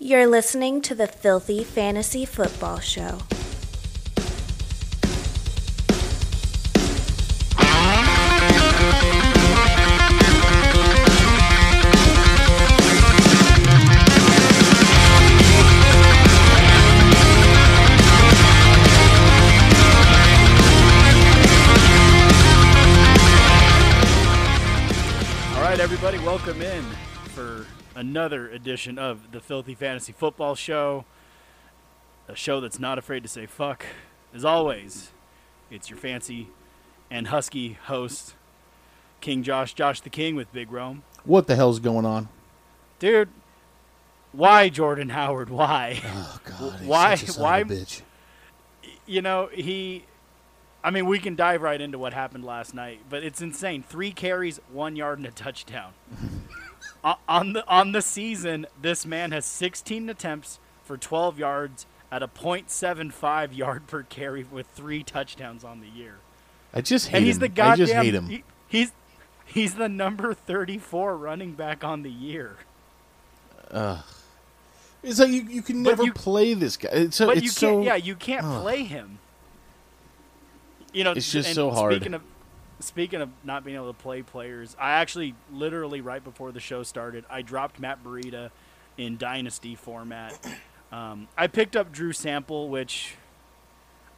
You're listening to the Filthy Fantasy Football Show. All right, everybody, welcome in another edition of the Filthy Fantasy Football Show. A show that's not afraid to say fuck. As always, it's your fancy and husky host, King Josh, Josh the King with Big Rome. What the hell's going on? Dude, why Jordan Howard? Why? Oh God! he's Why- Such a son why- Of a bitch. you know, he. I mean, we can dive right into what happened last night, but it's insane. Three carries, one yard, and a touchdown. O- on the on the season, this man has 16 attempts for 12 yards at a .75 yard per carry with three touchdowns on the year. I just hate and he's him. the goddamn. I just hate him. he- he's he's the number 34 running back on the year. Ugh. It's like you, you can But never you- play this guy. It's so But it's you so can't. Yeah, you can't Ugh. play him. You know, It's just so hard. Speaking of, speaking of not being able to play players, I actually literally right before the show started, I dropped Matt Breida in Dynasty format. Um, I picked up Drew Sample, which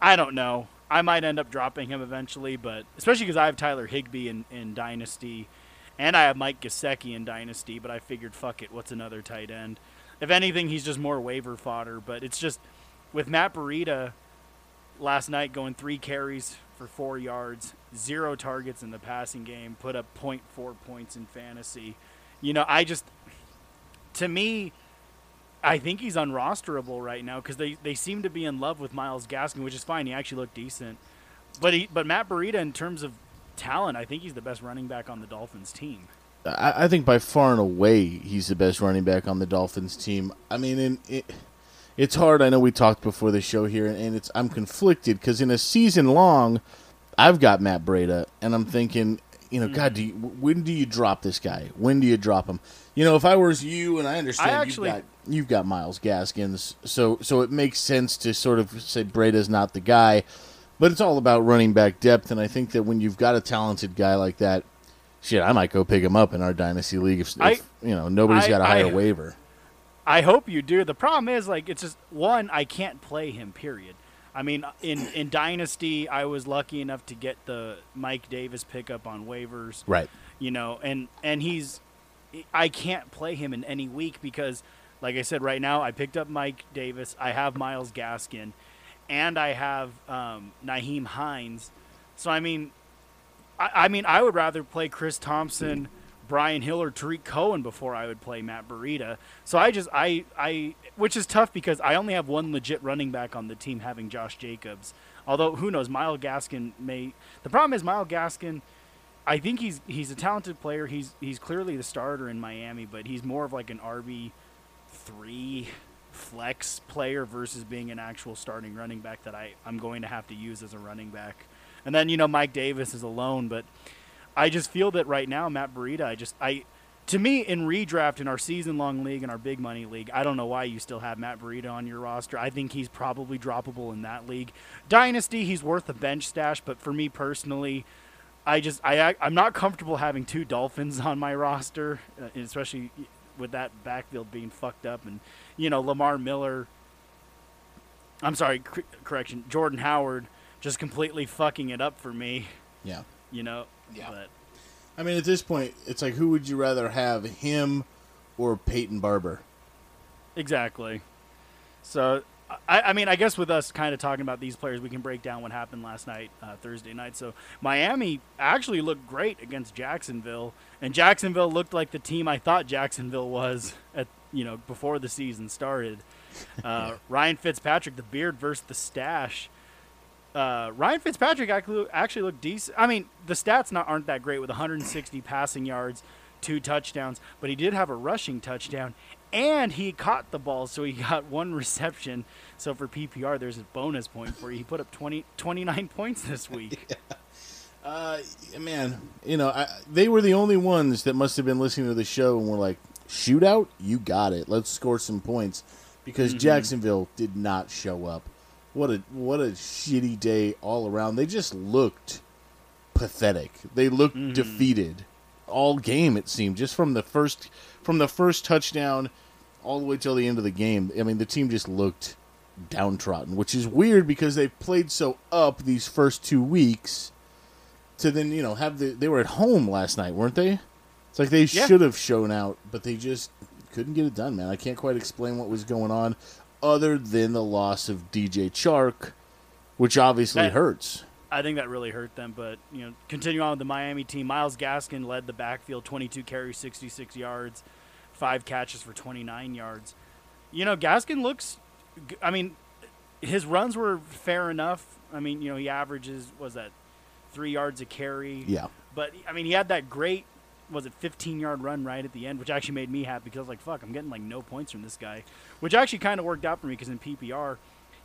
I don't know. I might end up dropping him eventually, but especially because I have Tyler Higbee in, in Dynasty, and I have Mike Gesicki in Dynasty. But I figured, fuck it, what's another tight end? If anything, he's just more waiver fodder. But it's just with Matt Breida last night going three carries for four yards, zero targets in the passing game, put up 0.4 points in fantasy. You know, I just, to me, I think he's unrosterable right now because they, they seem to be in love with Myles Gaskin, which is fine. He actually looked decent, but he but Matt Breida in terms of talent, I think he's the best running back on the Dolphins team. I, think by far and away he's the best running back on the Dolphins team. I mean, in, it's hard. I know we talked before the show here, and it's I'm conflicted because in a season long, I've got Matt Breida, and I'm thinking, you know, God, do you, when do you drop this guy? When do you drop him? You know, if I was you, and I understand actually- you've got you've got Myles Gaskins, so so it makes sense to sort of say Breida's not the guy, but it's all about running back depth, and I think that when you've got a talented guy like that, shit, I might go pick him up in our dynasty league if, I- if you know nobody's I- got a higher I- waiver. I hope you do. The problem is like it's just one I can't play him. Period. I mean, in in Dynasty, I was lucky enough to get the Mike Davis pickup on waivers. Right. You know, and and he's I can't play him in any week because, like I said, right now I picked up Mike Davis. I have Myles Gaskin, and I have um, Nyheim Hines. So I mean, I, I mean, I would rather play Chris Thompson, Brian Hill, or Tarik Cohen before I would play Matt Breida. So I just I I which is tough because I only have one legit running back on the team, having Josh Jacobs. Although who knows, Myles Gaskin may. The problem is Myles Gaskin. I think he's he's a talented player. He's he's clearly the starter in Miami, but he's more of like an RB three flex player versus being an actual starting running back that I, I'm going to have to use as a running back. And then, you know, Mike Davis is alone, but I just feel that right now, Matt Breida, I just I to me in redraft in our season long league and our big money league, I don't know why you still have Matt Breida on your roster. I think he's probably droppable in that league. Dynasty, he's worth a bench stash, but for me personally, I just I I'm not comfortable having two Dolphins on my roster, uh, especially with that backfield being fucked up and you know Lamar Miller. I'm sorry, cor- correction, Jordan Howard just completely fucking it up for me. Yeah. You know. Yeah. But I mean, at this point, it's like who would you rather have, him or Peyton Barber? Exactly. So, I, I mean, I guess with us kind of talking about these players, we can break down what happened last night, uh, Thursday night. So, Miami actually looked great against Jacksonville, and Jacksonville looked like the team I thought Jacksonville was at you know before the season started. Uh, Ryan Fitzpatrick, the beard versus the stash. Uh, Ryan Fitzpatrick actually looked decent. I mean, the stats not aren't that great with 160 passing yards, two touchdowns, but he did have a rushing touchdown, and he caught the ball, so he got one reception. So for PPR, there's a bonus point for you. He put up 20, 29 points this week. Uh, man, you know, I, they were the only ones that must have been listening to the show and were like, shootout, you got it. Let's score some points because Mm-hmm. Jacksonville did not show up. What a what a shitty day all around. They just looked pathetic. They looked Mm-hmm. defeated all game it seemed just from the first from the first touchdown all the way till the end of the game. I mean, the team just looked downtrodden, which is weird because they played so up these first 2 weeks to then, you know, have the they were at home last night, weren't they? It's like they Yeah. should have shown out, but they just couldn't get it done, man. I can't quite explain what was going on other than the loss of DJ Chark, which obviously That- hurts. I think that really hurt them. But you know, continue on with the Miami team. Myles Gaskin led the backfield, 22 carries, 66 yards, five catches for 29 yards. You know, Gaskin looks. I mean, his runs were fair enough. I mean, you know, he averages was that three yards a carry. Yeah. But I mean, he had that great. Was it 15 yard run right at the end, which actually made me happy because I was like, "Fuck, I'm getting like no points from this guy," which actually kind of worked out for me because in PPR,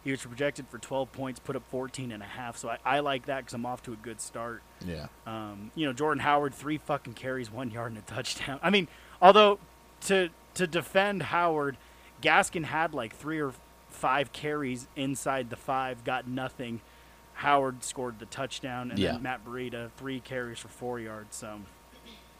he was projected for 12 points, put up 14 and a half. So I, I like that because I'm off to a good start. Yeah. Um, you know, Jordan Howard, three fucking carries, one yard and a touchdown. I mean, although to to defend Howard, Gaskin had like three or five carries inside the five, got nothing. Howard scored the touchdown, and Yeah. then Matt Breida, three carries for four yards. So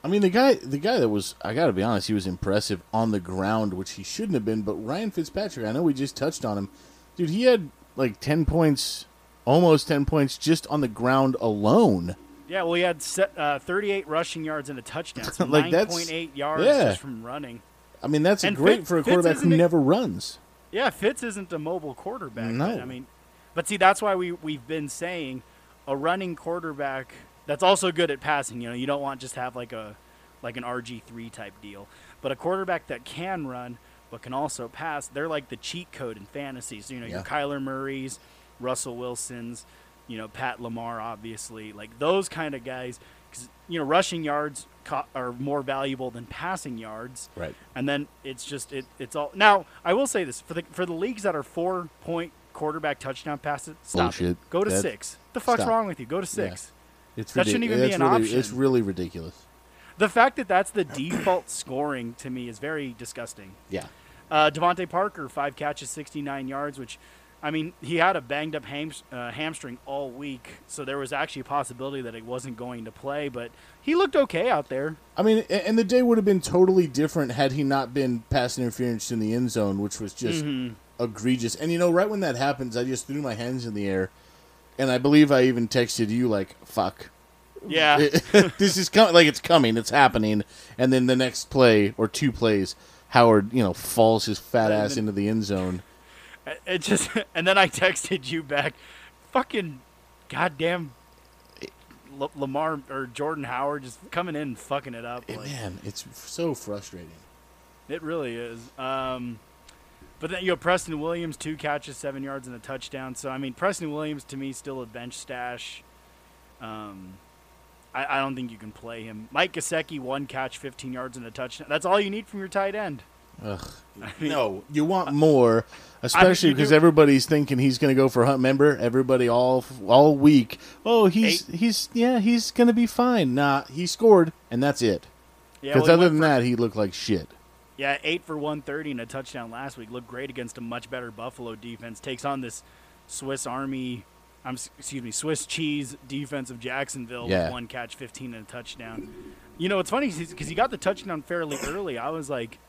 I mean, the guy, the guy that was, I got to be honest, he was impressive on the ground, which he shouldn't have been. But Ryan Fitzpatrick, I know we just touched on him, dude. He had like ten points, almost ten points, just on the ground alone. yeah, well, he had uh, 38 rushing yards and a touchdown, so Like, that's- 9.8 yards yeah. just from running. I mean, that's And great Fitz- for a quarterback who a- never runs. Yeah, Fitz isn't a mobile quarterback. No. but, I mean, but see, that's why we we've been saying a running quarterback that's also good at passing. You know, you don't want just have like a like an RG three type deal, but a quarterback that can run but can also pass. They're like the cheat code in fantasy. So you know, your Yeah. Kyler Murray's, Russell Wilson's, you know, Pat Lamar, obviously, like those kind of guys. Because you know, rushing yards co- are more valuable than passing yards Right. and then it's just it, it's all now i will say this for the for the leagues that are four point quarterback touchdown passes stop Bullshit. it. go to That- six the fuck's stop. wrong with you go to six It's That shouldn't even be an really, option. It's really ridiculous. the fact that that's the default scoring to me is very disgusting Yeah. uh, DeVante Parker, five catches, 69 yards, which, I mean, he had a banged up ham- uh, hamstring all week, so there was actually a possibility that he wasn't going to play, but he looked okay out there. I mean, and the day would have been totally different had he not been pass interference in the end zone, which was just Mm-hmm. egregious. And you know, right when that happens, I just threw my hands in the air, and I believe I even texted you like, "Fuck." Yeah. this is coming like it's coming it's happening and then the next play or two plays howard you know falls his fat ass into the end zone It just, and then I texted you back, fucking goddamn L- Lamar or Jordan Howard just coming in and fucking it up. Like, man it's so frustrating It really is. Um, but then you have Preston Williams, two catches, seven yards, and a touchdown. So I mean, Preston Williams to me still a bench stash. Um, I, I don't think you can play him. Mike Gesicki, one catch, 15 yards, and a touchdown. That's all you need from your tight end. Ugh. I mean, no you want more especially you because do- everybody's thinking he's going to go for hunt member everybody all all week oh he's he's yeah he's going to be fine nah he scored and that's it Yeah, because well, other than for- that he looked like shit Yeah, eight for 130 and a touchdown last week. Looked great against a much better Buffalo defense. Takes on this Swiss Army, I'm excuse me, Swiss cheese defense of Jacksonville Yeah. with one catch, 15 and a touchdown. You know, it's funny because he got the touchdown fairly early. I was like,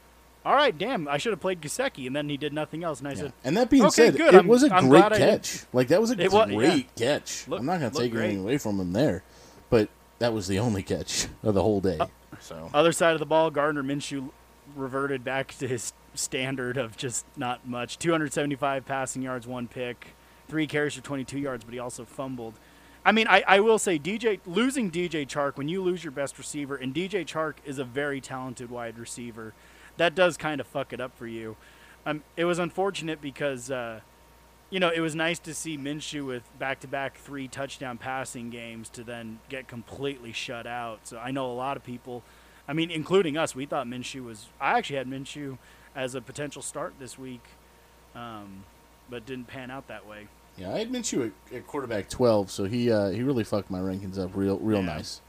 all right, damn, I should have played Gesicki, and then he did nothing else. And I Yeah. said, And that being Okay, said, good. it I'm- was a I'm great glad I did- catch. Like that was a great yeah. catch. Look- I'm not going to take great. anything away from him there, but that was the only catch of the whole day. Uh, so Other side of the ball, Gardner Minshew reverted back to his standard of just not much. 275 passing yards, one pick, three carries for 22 yards, but he also fumbled. I mean, I, I will say DJ losing DJ Chark when you lose your best receiver, and DJ Chark is a very talented wide receiver, that does kind of fuck it up for you. Um, it was unfortunate because, uh, you know, it was nice to see Minshew with back-to-back three touchdown passing games to then get completely shut out. So I know a lot of people, I mean, including us, we thought Minshew was. I actually had Minshew as a potential start this week, um, but didn't pan out that way. yeah, I had Minshew at, at quarterback 12, so he uh, he really fucked my rankings up real real Yeah. nice,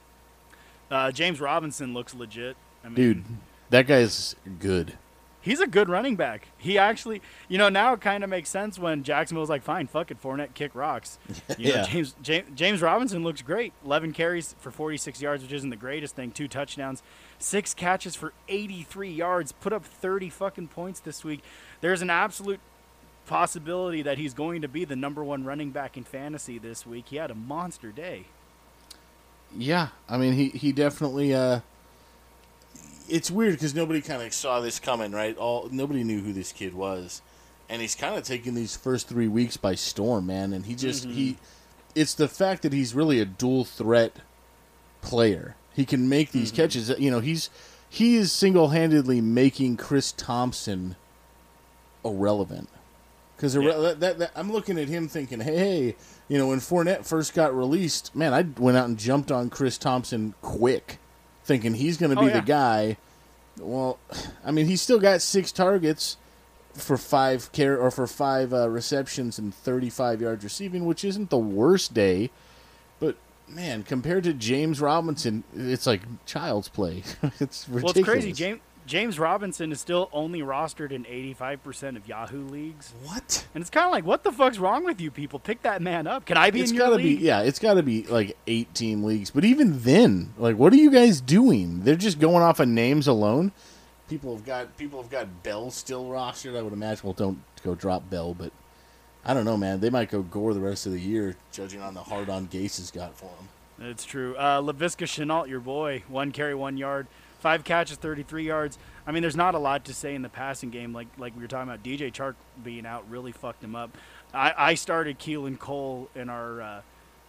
Uh, James Robinson looks legit. I mean, dude. that guy's good. He's a good running back. He actually, you know, now it kind of makes sense when Jacksonville's like, fine, fuck it, Fournette kick rocks. You know, Yeah. James, James James Robinson looks great. 11 carries for 46 yards, which isn't the greatest thing. Two touchdowns, six catches for 83 yards. Put up 30 fucking points this week. There's an absolute possibility that he's going to be the number one running back in fantasy this week. He had a monster day. Yeah, I mean he he definitely. Uh, it's weird because nobody kind of saw this coming, right? All nobody knew who this kid was, and he's kind of taking these first three weeks by storm, man. And he just he, mm-hmm. it's the fact that he's really a dual threat player. He can make these mm-hmm. catches. You know, he's he is single handedly making Chris Thompson irrelevant. Because Yeah. that, that, that, I'm looking at him thinking, hey, you know, when Fournette first got released, man, I went out and jumped on Chris Thompson quick, thinking he's going to be Oh, yeah. the guy. Well, I mean, he's still got six targets for five care or for five uh, receptions and 35 yards receiving, which isn't the worst day. But man, compared to James Robinson, it's like child's play. it's ridiculous. Well, it's crazy. James James Robinson is still only rostered in 85% of Yahoo leagues. What? And it's kind of like, what the fuck's wrong with you people? Pick that man up. Can I be It's in your gotta league? be yeah. It's gotta be like eight team leagues. But even then, like, what are you guys doing? They're just going off of names alone. People have got people have got Bell still rostered. I would imagine. Well, don't go drop Bell, but I don't know, man. They might go Gore the rest of the year, judging on the hard on Gase has got for them. It's true. Uh, Laviska Shenault, your boy, one carry, one yard, five catches, 33 yards. I mean, there's not a lot to say in the passing game. Like like we were talking about, DJ Chark being out really fucked him up. I, I started Keelan Cole in our uh,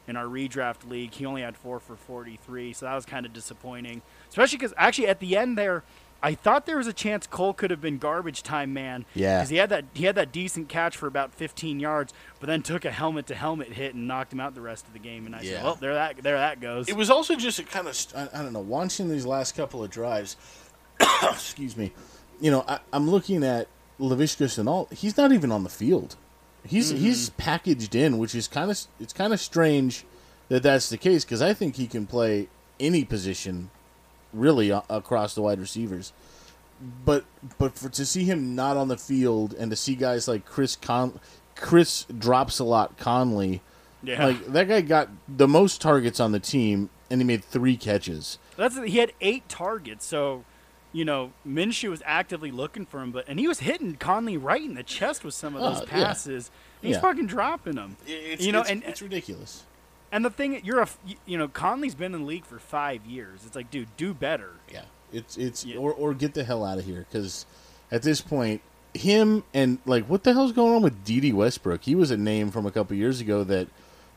in our redraft league. He only had four for 43, so that was kind of disappointing. Especially because actually at the end there, I thought there was a chance Cole could have been garbage time man. Yeah. Because he had that he had that decent catch for about 15 yards, but then took a helmet to helmet hit and knocked him out the rest of the game. And I Yeah. said, well, there that there that goes. It was also just a kind of I, I don't know watching these last couple of drives. excuse me. You know, I, I'm looking at Lavishka Shenault. He's not even on the field. He's mm-hmm. he's packaged in, which is kind of it's kind of strange that that's the case because I think he can play any position, really uh, across the wide receivers. But but for to see him not on the field and to see guys like Chris Con, Chris drops a lot Conley. Yeah. Like that guy got the most targets on the team, and he made three catches. That's he had eight targets, so you know Minshew was actively looking for him, but and he was hitting Conley right in the chest with some of Oh, those yeah. passes. He's Yeah. fucking dropping them. It's, you know, it's, and it's ridiculous. And the thing you're a you- know Conley's been in the league for five years. It's like, dude, do better. Yeah, it's it's Yeah. or or get the hell out of here because at this point, him and like what the hell's going on with Dede Westbrook? He was a name from a couple years ago that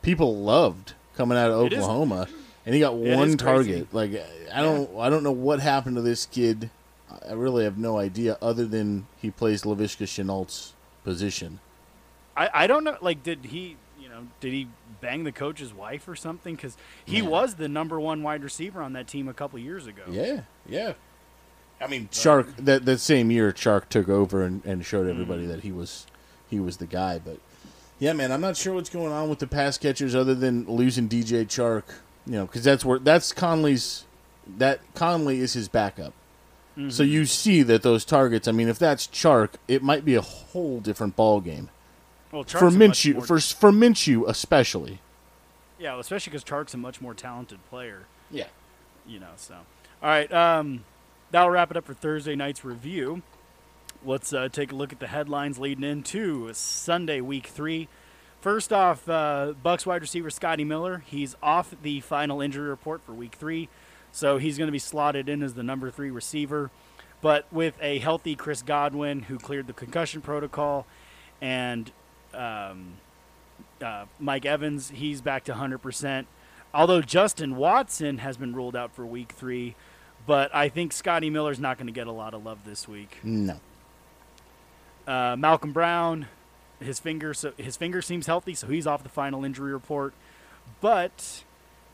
people loved coming out of Oklahoma, and he got one target. Like I don't I don't know what happened to this kid. I really have no idea other than he plays Lavishka Shenault's position. I I don't know. Like, did he know did he bang the coach's wife or something? Because he Yeah. was the number one wide receiver on that team a couple years ago. Yeah, yeah. I mean, Chark that that same year, Chark took over and, and showed everybody Mm-hmm. that he was he was the guy. But yeah, man, I'm not sure what's going on with the pass catchers other than losing DJ Chark. You know, because that's where that's Conley's. That Conley is his backup. Mm-hmm. So you see that those targets. I mean, if that's Chark, it might be a whole different ball game Well, for Minshew. more- For for Minshew especially. yeah, well, especially because Chark's a much more talented player. Yeah. you know. So, all right, um, that'll wrap it up for Thursday night's review. Let's uh, take a look at the headlines leading into Sunday, Week Three. First off, uh, Bucks wide receiver Scotty Miller. He's off the final injury report for Week Three, so he's going to be slotted in as the number three receiver. But with a healthy Chris Godwin, who cleared the concussion protocol, and um, uh, Mike Evans, he's back to 100%. Although Justin Watson has been ruled out for week three, but I think Scotty Miller's not going to get a lot of love this week. No. Uh, Malcolm Brown, his finger, so his finger seems healthy, so he's off the final injury report. But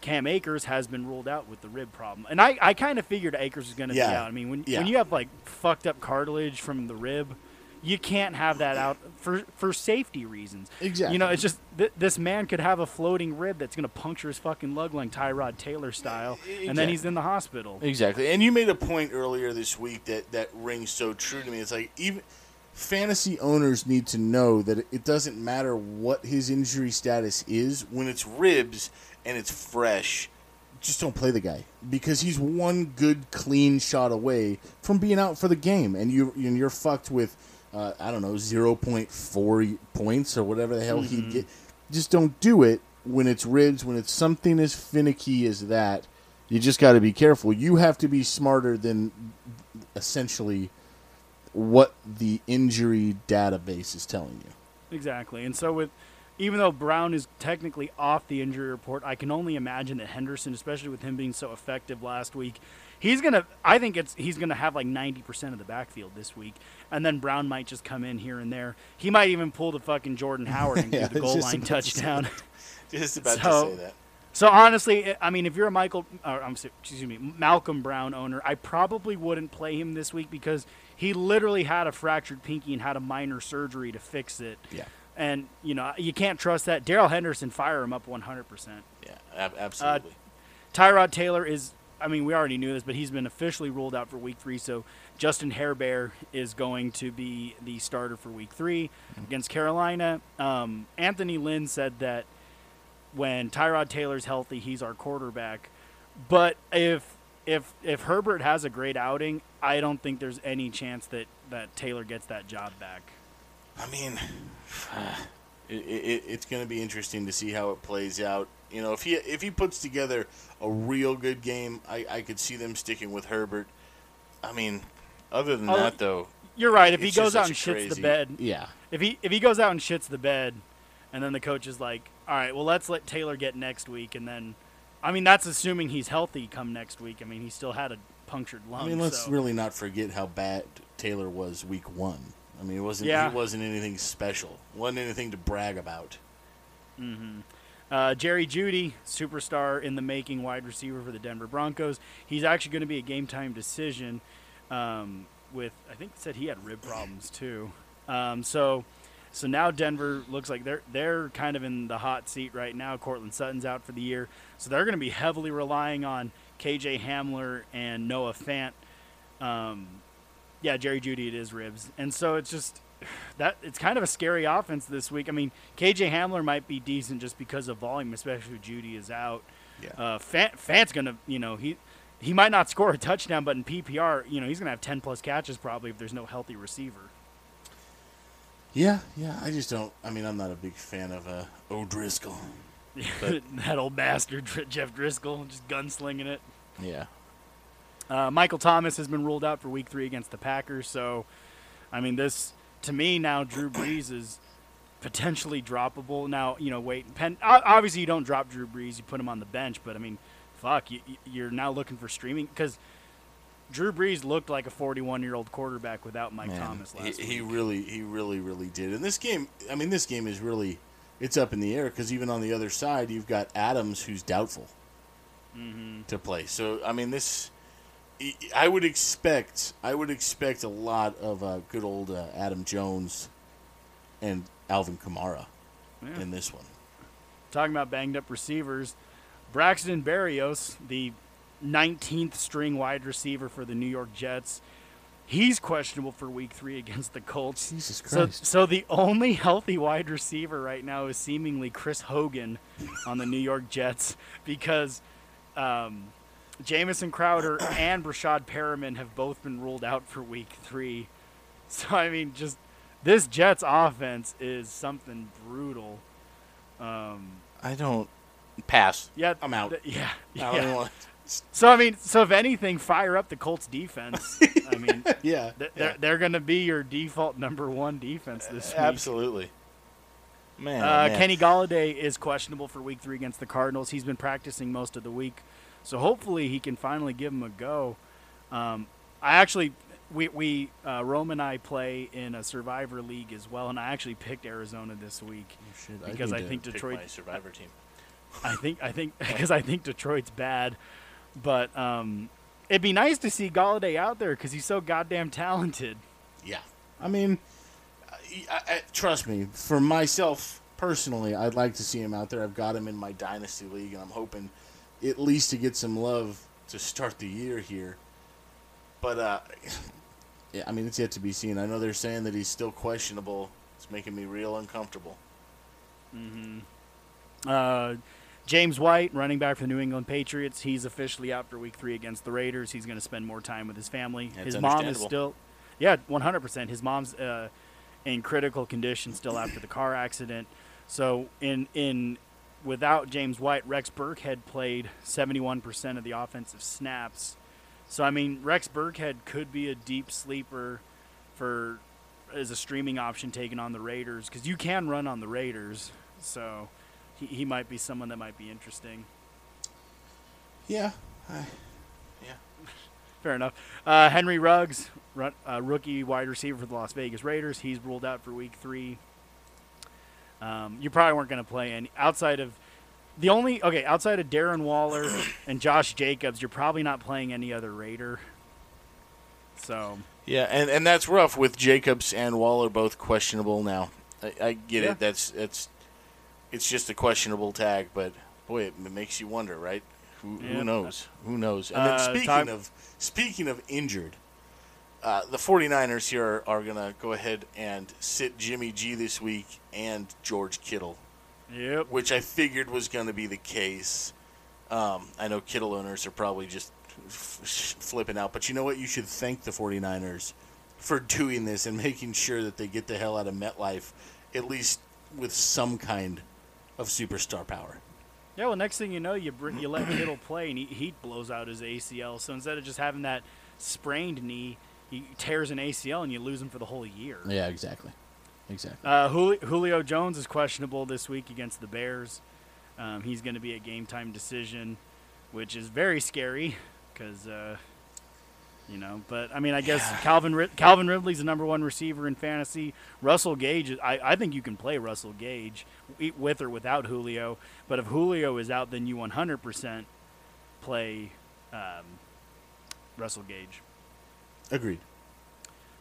Cam Akers has been ruled out with the rib problem, and I, I kind of figured Akers was going to be out. I mean, when Yeah. when you have like fucked up cartilage from the rib, you can't have that out for for safety reasons. Exactly. You know, it's just th- this man could have a floating rib that's going to puncture his fucking lug like Tyrod Taylor style, and then he's in the hospital. Exactly. And you made a point earlier this week that that rings so true to me. It's like even fantasy owners need to know that it doesn't matter what his injury status is when it's ribs and it's fresh. Just don't play the guy because he's one good clean shot away from being out for the game, and you and you're fucked with uh, I don't know zero point four points or whatever the hell he'd get. Just don't do it when it's ribs. When it's something as finicky as that, you just got to be careful. You have to be smarter than essentially what the injury database is telling you. Exactly. And so with even though Brown is technically off the injury report, I can only imagine that Henderson, especially with him being so effective last week, he's gonna. I think it's he's gonna have like ninety percent of the backfield this week, and then Brown might just come in here and there. He might even pull the fucking Jordan Howard and Yeah, do the goal line about to touchdown. Just about So- to say that. So honestly, eh, I mean, if you're a Michael, or excuse me, Malcolm Brown owner, I probably wouldn't play him this week because he literally had a fractured pinky and had a minor surgery to fix it. Yeah. And you know you can't trust that. Darrell Henderson, fire him up 100. percent Yeah, ab- absolutely. Uh, Tyrod Taylor is. I mean, we already knew this, but he's been officially ruled out for Week Three. So Justin Herbert is going to be the starter for Week 3 against Carolina. Um, Anthony Lynn said that when Tyrod Taylor's healthy, he's our quarterback. But if if if Herbert has a great outing, I don't think there's any chance that that Taylor gets that job back. I mean, it, it, it's going to be interesting to see how it plays out. You know, if he if he puts together a real good game, I, I could see them sticking with Herbert. I mean, other than Oh, that, though, You're right. If he goes out and such shits the bed, yeah, if he if he goes out and shits the bed, and then the coach is like, "All right, well, let's let Taylor get next week," and then, I mean, that's assuming he's healthy come next week. I mean, he still had a punctured lung. I mean, let's so- really not forget how bad Taylor was week one. I mean, it wasn't Yeah. he wasn't anything special. wasn't anything to brag about. Mm-hmm. Uh, Jerry Jeudy, superstar in the making wide receiver for the Denver Broncos. He's actually going to be a game time decision. Um, with I think said he had rib problems too. Um, so so now Denver looks like they're they're kind of in the hot seat right now. Courtland Sutton's out for the year, so they're going to be heavily relying on KJ Hamler and Noah Fant. Um, yeah, Jerry Jeudy, it is ribs, and so it's just that it's kind of a scary offense this week. I mean, KJ Hamler might be decent just because of volume, especially if Jeudy is out. Yeah. Uh, Fant, Fant's gonna, you know, he he might not score a touchdown, but in PPR, you know, he's gonna have ten plus catches probably if there's no healthy receiver. Yeah, yeah. I just don't. I mean, I'm not a big fan of uh, O'Driscoll. That old bastard Jeff Driskel just gunslinging it. Yeah. Uh, Michael Thomas has been ruled out for Week Three against the Packers. So, I mean, this to me now, Drew Brees is potentially droppable. Now, you know, wait, Penn, obviously you don't drop Drew Brees, you put him on the bench. But I mean, fuck, you, you're now looking for streaming because Drew Brees looked like a 41 year old quarterback without Mike Man, Thomas last he, he really, he really, really did. And this game, I mean, this game is really, it's up in the air because even on the other side, you've got Adams who's doubtful Mm-hmm. to play. So I mean, this, I- would expect, I would expect a lot of uh, good old uh, Aaron Jones and Alvin Kamara Yeah. in this one. Talking about banged up receivers, Braxton Berrios, the 19th string wide receiver for the New York Jets, he's questionable for Week Three against the Colts. Jesus So, Christ! so the only healthy wide receiver right now is seemingly Chris Hogan on the New York Jets because um, Jamison Crowder and Breshad Perriman have both been ruled out for Week Three. So I mean, just this Jets offense is something brutal. Um, I don't pass. yeah, I'm out. th- yeah, I yeah. So I mean, so if anything, fire up the Colts defense. I mean, yeah, th- they're they're going to be your default number one defense this week. absolutely. Man, Uh, oh, man. Kenny Golladay is questionable for Week Three against the Cardinals. He's been practicing most of the week, so hopefully he can finally give him a go. Um, I actually, we we uh, Rome and I play in a Survivor league as well, and I actually picked Arizona this week Shit, because need I think Detroit- my Survivor team. I think I think because I think Detroit's bad, but um, it'd be nice to see Golladay out there because he's so goddamn talented. Yeah. I mean, I, I, trust me, for myself personally, I'd like to see him out there. I've got him in my dynasty league, and I'm hoping at least to get some love to start the year here. But uh, yeah, I mean, it's yet to be seen. I know they're saying that he's still questionable. It's making me real uncomfortable. Mm-hmm. Uh, James White, running back for the New England Patriots, he's officially out for Week Three against the Raiders. He's going to spend more time with his family. That's his mom is still, yeah, 100. percent His mom's uh, in critical condition still after the car accident. So in in without James White, Rex Burkhead played 71 percent of the offensive snaps. So I mean, Rex Burkhead could be a deep sleeper for as a streaming option taking on the Raiders because you can run on the Raiders. So he, he might be someone that might be interesting. Yeah, I, Fair enough. Uh, Henry Ruggs, run, uh, rookie wide receiver for the Las Vegas Raiders, he's ruled out for Week Three. Um, you probably weren't going to play any outside of the only okay outside of Darren Waller and Josh Jacobs. You're probably not playing any other Raider. So yeah, and and that's rough with Jacobs and Waller both questionable now. I, I get Yeah. it. That's it's it's just a questionable tag, but boy, it, makes you wonder, right? Who, Yeah. who knows? Who knows? And then Uh, speaking time- of speaking of injured, uh, the 49ers here are, are going to go ahead and sit Jimmy G this week and George Kittle, yep. which I figured was going to be the case. Um, I know Kittle owners are probably just f- flipping out, but you know what? You should thank the 49ers for doing this and making sure that they get the hell out of MetLife, at least with some kind of superstar power. Yeah, well, next thing you know, you bring, you let Kittle play, and he, he blows out his ACL. So instead of just having that sprained knee, he tears an ACL, and you lose him for the whole year. Yeah, exactly. Exactly. Uh, Juli- Julio Jones is questionable this week against the Bears. Um, he's going to be a game time decision, which is very scary because, uh, you know. But I mean, I guess Yeah. Calvin Rid- Calvin Ridley's the number one receiver in fantasy. Russell Gage, I, I think you can play Russell Gage wi- with or without Julio. But if Julio is out, then you 100% play um, Russell Gage. Agreed.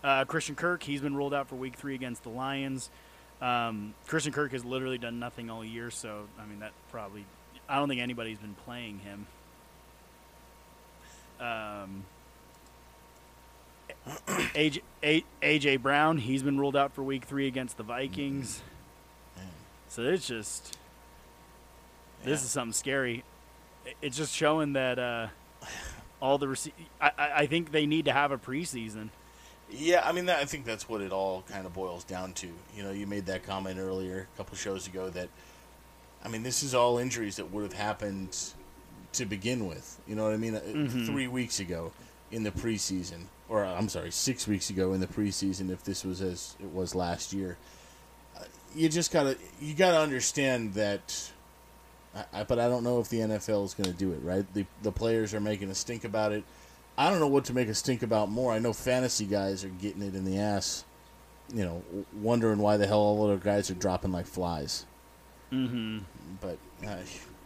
Uh, Christian Kirk, he's been ruled out for Week Three against the Lions. Um, Christian Kirk has literally done nothing all year, so I mean that probably. I don't think anybody's been playing him. Um, AJ, AJ Brown, he's been ruled out for Week Three against the Vikings. Man. So it's just this is something scary. It's just showing that uh, all the rece- I, I I think they need to have a preseason. Yeah, I mean, that, I think that's what it all kind of boils down to. You know, you made that comment earlier, a couple shows ago, that, I mean, this is all injuries that would have happened to begin with. You know what I mean? Uh, Mhm. Three weeks ago in the preseason, or uh, I'm sorry, six weeks ago in the preseason, if this was as it was last year. Uh, You just gotta, you gotta understand that. I, I, but I don't know if the NFL is going to do it. Right? The the players are making a stink about it. I don't know what to make a stink about more. I know fantasy guys are getting it in the ass, you know, wondering why the hell all other guys are dropping like flies. Mm-hmm. But uh,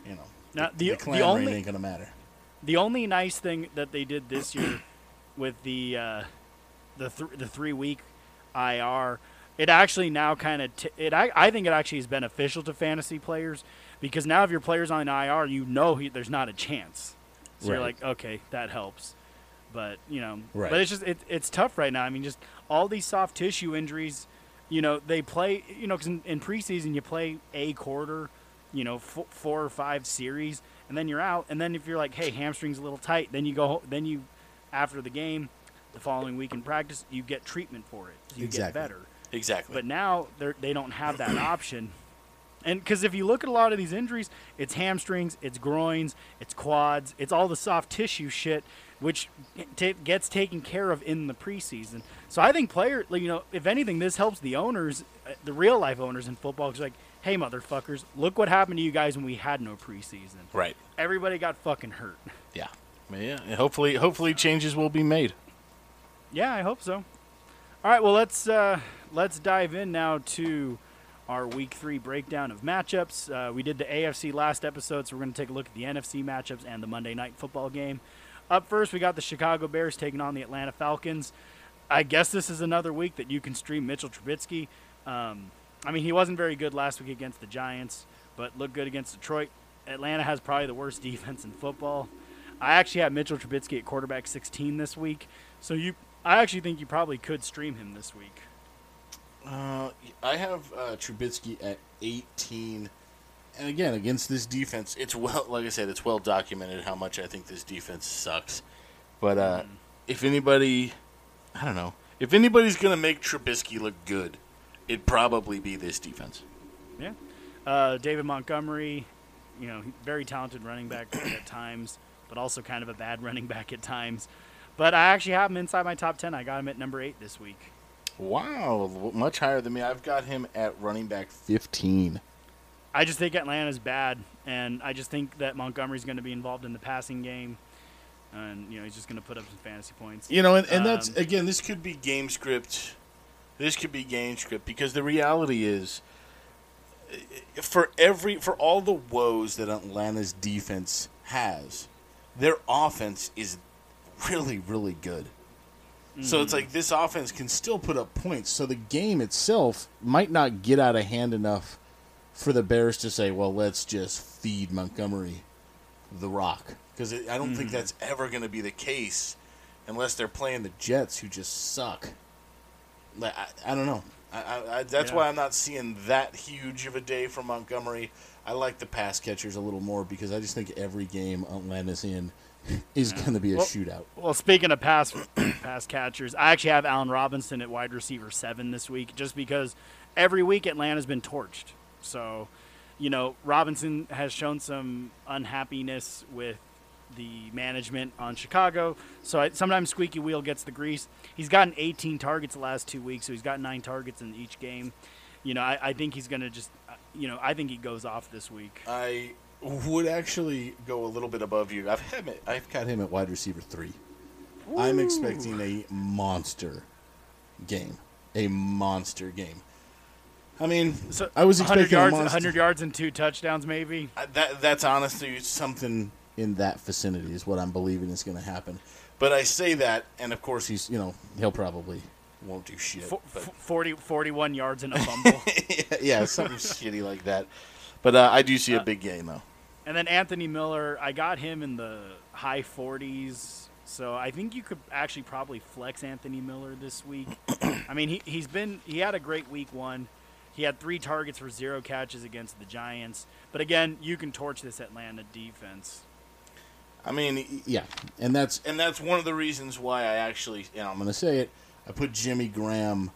you know, Now, the- the the only- ain't gonna matter. The only nice thing that they did this year with the uh, the th- the three week IR, it actually now kind of t- it. I, I think it actually is beneficial to fantasy players because now if your player's on IR, you know he, there's not a chance. So you're like, okay, that helps. But you know, Right. but it's just it, it's tough right now. I mean, just all these soft tissue injuries. You know, they play. You know, because in, in preseason you play a quarter, you know, f- four or five series, and then you're out. And then if you're like, hey, hamstring's a little tight, then you go. Then you, after the game, the following week in practice, you get treatment for it. You Exactly. get better. Exactly. But now they they don't have that option. And because if you look at a lot of these injuries, it's hamstrings, it's groins, it's quads, it's all the soft tissue shit, which t- gets taken care of in the preseason. So I think player, you know, if anything, this helps the owners, uh, the real life owners in football. It's like, hey, motherfuckers, look what happened to you guys when we had no preseason. right. Everybody got fucking hurt. Yeah. Yeah. and Hopefully, hopefully changes will be made. Yeah, I hope so. All right, well let's uh, let's dive in now to our week three breakdown of matchups. Uh, we did the AFC last episode, so we're going to take a look at the NFC matchups and the Monday night football game. Up first, we got the Chicago Bears taking on the Atlanta Falcons. I guess this is another week that you can stream Mitchell Trubisky. Um, I mean, he wasn't very good last week against the Giants, but looked good against Detroit. Atlanta has probably the worst defense in football. I actually have Mitchell Trubisky at quarterback 16 this week, so you, I actually think you probably could stream him this week. Uh, I have uh, Trubisky at 18. And again, against this defense, it's well, like I said, it's well documented how much I think this defense sucks. But uh, Mm. if anybody, I don't know, if anybody's going to make Trubisky look good, it'd probably be this defense. Yeah. Uh, David Montgomery, you know, very talented running back at times, but also kind of a bad running back at times. But I actually have him inside my top 10. I got him at number eight this week. Wow, much higher than me. I've got him at running back 15. I just think Atlanta's bad, and I just think that Montgomery's going to be involved in the passing game, and you know he's just going to put up some fantasy points. You know, and, and that's Um, again, this could be game script. This could be game script because the reality is, eh, for every for all the woes that Atlanta's defense has, their offense is really really good. So it's like this offense can still put up points. So the game itself might not get out of hand enough for the Bears to say, "Well, let's just feed Montgomery the rock," because I don't think mm-hmm. that's ever going to be the case unless they're playing the Jets, who just suck. Like, I, I don't know. I, I, I, that's Yeah. why I'm not seeing that huge of a day from Montgomery. I like the pass catchers a little more because I just think every game Atlanta's in is going to be a Well- shootout. Well, speaking of pass pass catchers, I actually have Allen Robinson at wide receiver seven this week, just because every week Atlanta's been torched. So, you know, Robinson has shown some unhappiness with the management on Chicago. So I, sometimes squeaky wheel gets the grease. He's gotten 18 targets the last two weeks, so he's got nine targets in each game. You know, I, I think he's going to just, uh, you know, I think he goes off this week. I would actually go a little bit above you. I've had him, I've got him at wide receiver three. I'm expecting a monster game, a monster game. I mean, So I was expecting 100 yards, monster. 100 yards and two touchdowns, maybe. That that's honestly something in that vicinity is what I'm believing is going to happen. But I say that, and of course he's you know he'll probably won't do shit. Fo- but- 40, 41 yards and a fumble. yeah, yeah, something shitty like that. But uh, I do see a Uh, big game though. And then Anthony Miller, I got him in the high 40s. So I think you could actually probably flex Anthony Miller this week. I mean, he, he's been, he had a great week one. He had three targets for zero catches against the Giants. But again, you can torch this Atlanta defense. I mean, yeah, and that's and that's one of the reasons why I actually, you know, I'm going to say it. I put Jimmy Graham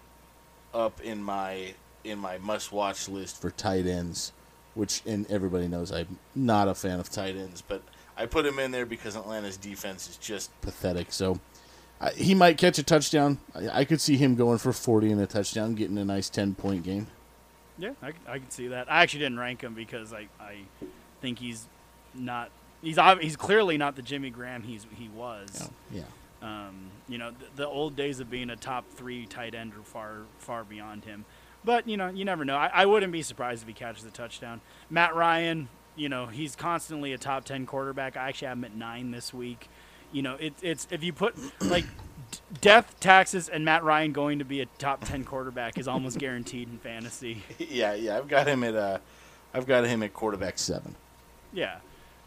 up in my in my must-watch list for tight ends, which and everybody knows I'm not a fan of tight ends, but I put him in there because Atlanta's defense is just pathetic. So I, he might catch a touchdown. I, I could see him going for 40 and a touchdown, getting a nice 10-point game. Yeah, I, I can see that. I actually didn't rank him because I, I think he's not, he's, he's clearly not the Jimmy Graham he's, he was. Yeah. Um, you know, the, the old days of being a top three tight end are far, far beyond him. But you know, you never know. I, I wouldn't be surprised if he catches a touchdown. Matt Ryan, you know, he's constantly a top ten quarterback. I actually have him at nine this week. You know, it, it's if you put like death, taxes, and Matt Ryan going to be a top ten quarterback is almost guaranteed in fantasy. Yeah, yeah. I've got him at uh, I've got him at quarterback seven. Yeah,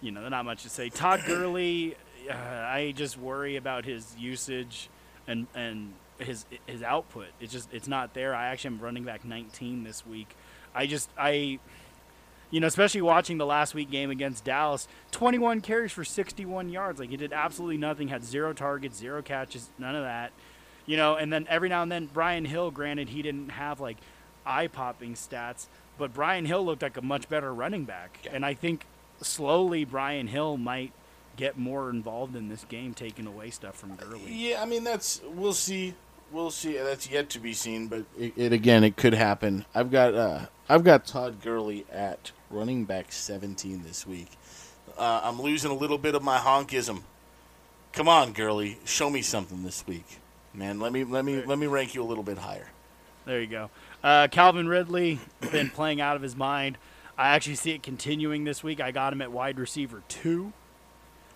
you know, not much to say. Todd Gurley, uh, I just worry about his usage and and his his output. It's just it's not there. I actually am running back 19 this week. I just I, you know, especially watching the last week game against Dallas, 21 carries for 61 yards. Like he did absolutely nothing. Had zero targets, zero catches, none of that. You know, and then every now and then Brian Hill. Granted, he didn't have like eye popping stats, but Brian Hill looked like a much better running back. Yeah. And I think slowly Brian Hill might get more involved in this game, taking away stuff from Gurley. Yeah, I mean that's we'll see. We'll see. That's yet to be seen, but it, it again it could happen. I've got uh, I've got Todd Gurley at running back 17 this week. Uh, I'm losing a little bit of my honkism. Come on, Gurley, show me something this week, man. Let me let me let me rank you a little bit higher. There you go. Uh, Calvin Ridley been playing out of his mind. I actually see it continuing this week. I got him at wide receiver two,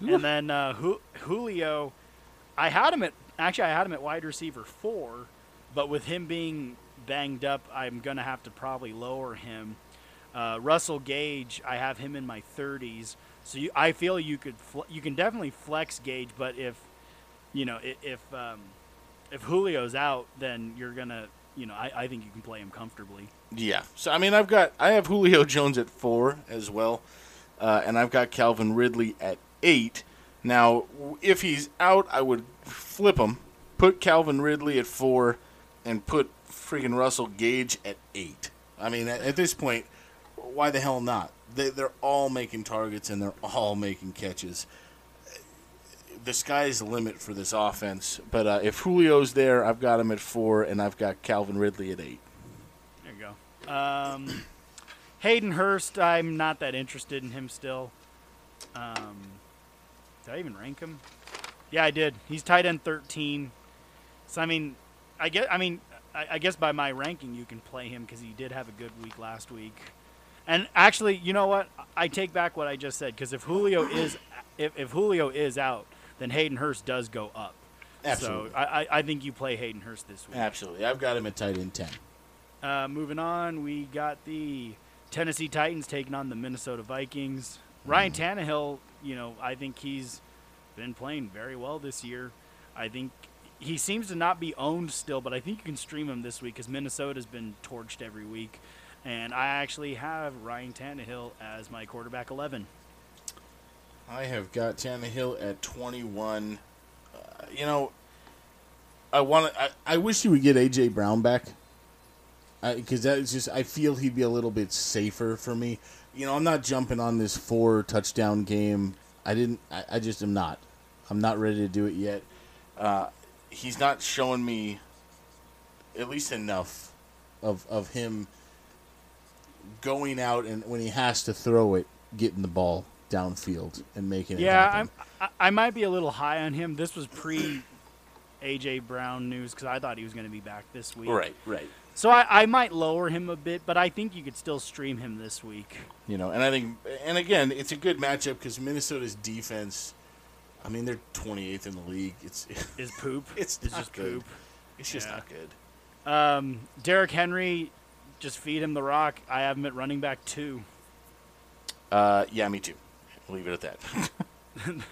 and then uh, Julio, I had him at actually I had him at wide receiver four, but with him being banged up, I'm gonna have to probably lower him. Uh, Russell Gage, I have him in my 30s, so you, I feel you could fl- you can definitely flex Gage, but if you know i- if um, if Julio's out, then you're gonna you know I, I think you can play him comfortably. Yeah. So I mean, I've got I have Julio Jones at four as well, uh, and I've got Calvin Ridley at eight. Now, if he's out, I would flip him, put Calvin Ridley at four, and put freaking Russell Gage at eight. I mean, at, at this point, why the hell not? They, they're all making targets and they're all making catches. The sky's the limit for this offense. But uh, if Julio's there, I've got him at four, and I've got Calvin Ridley at eight. There you go. Um, Hayden Hurst, I'm not that interested in him still. Um, did I even rank him? Yeah, I did. He's tight end 13. So I mean, I guess I mean I, I guess by my ranking you can play him because he did have a good week last week. And actually, you know what? I take back what I just said because if Julio is if, if Julio is out, then Hayden Hurst does go up. Absolutely. So I, I, I think you play Hayden Hurst this week. Absolutely. I've got him at tight end 10. Uh, moving on, we got the Tennessee Titans taking on the Minnesota Vikings. Ryan Tannehill, you know, I think he's been playing very well this year. I think he seems to not be owned still, but I think you can stream him this week because Minnesota's been torched every week. And I actually have Ryan Tannehill as my quarterback 11. I have got Tannehill at 21. Uh, you know, I want to. I, I wish you would get AJ Brown back. Because that is just, I feel he'd be a little bit safer for me. You know, I'm not jumping on this four touchdown game. I didn't. I, I just am not. I'm not ready to do it yet. Uh, he's not showing me at least enough of of him going out and when he has to throw it, getting the ball downfield and making it Yeah, happen. I'm, I, I might be a little high on him. This was pre AJ Brown news because I thought he was going to be back this week. Right, right. So I, I might lower him a bit, but I think you could still stream him this week. You know, and I think, and again, it's a good matchup because Minnesota's defense. I mean, they're 28th in the league. It's Is poop. It's It's just good. poop. it's just Yeah. not good. Um, Derrick Henry, just feed him the rock. I have him at running back two. Uh, yeah, me too. Leave it at that.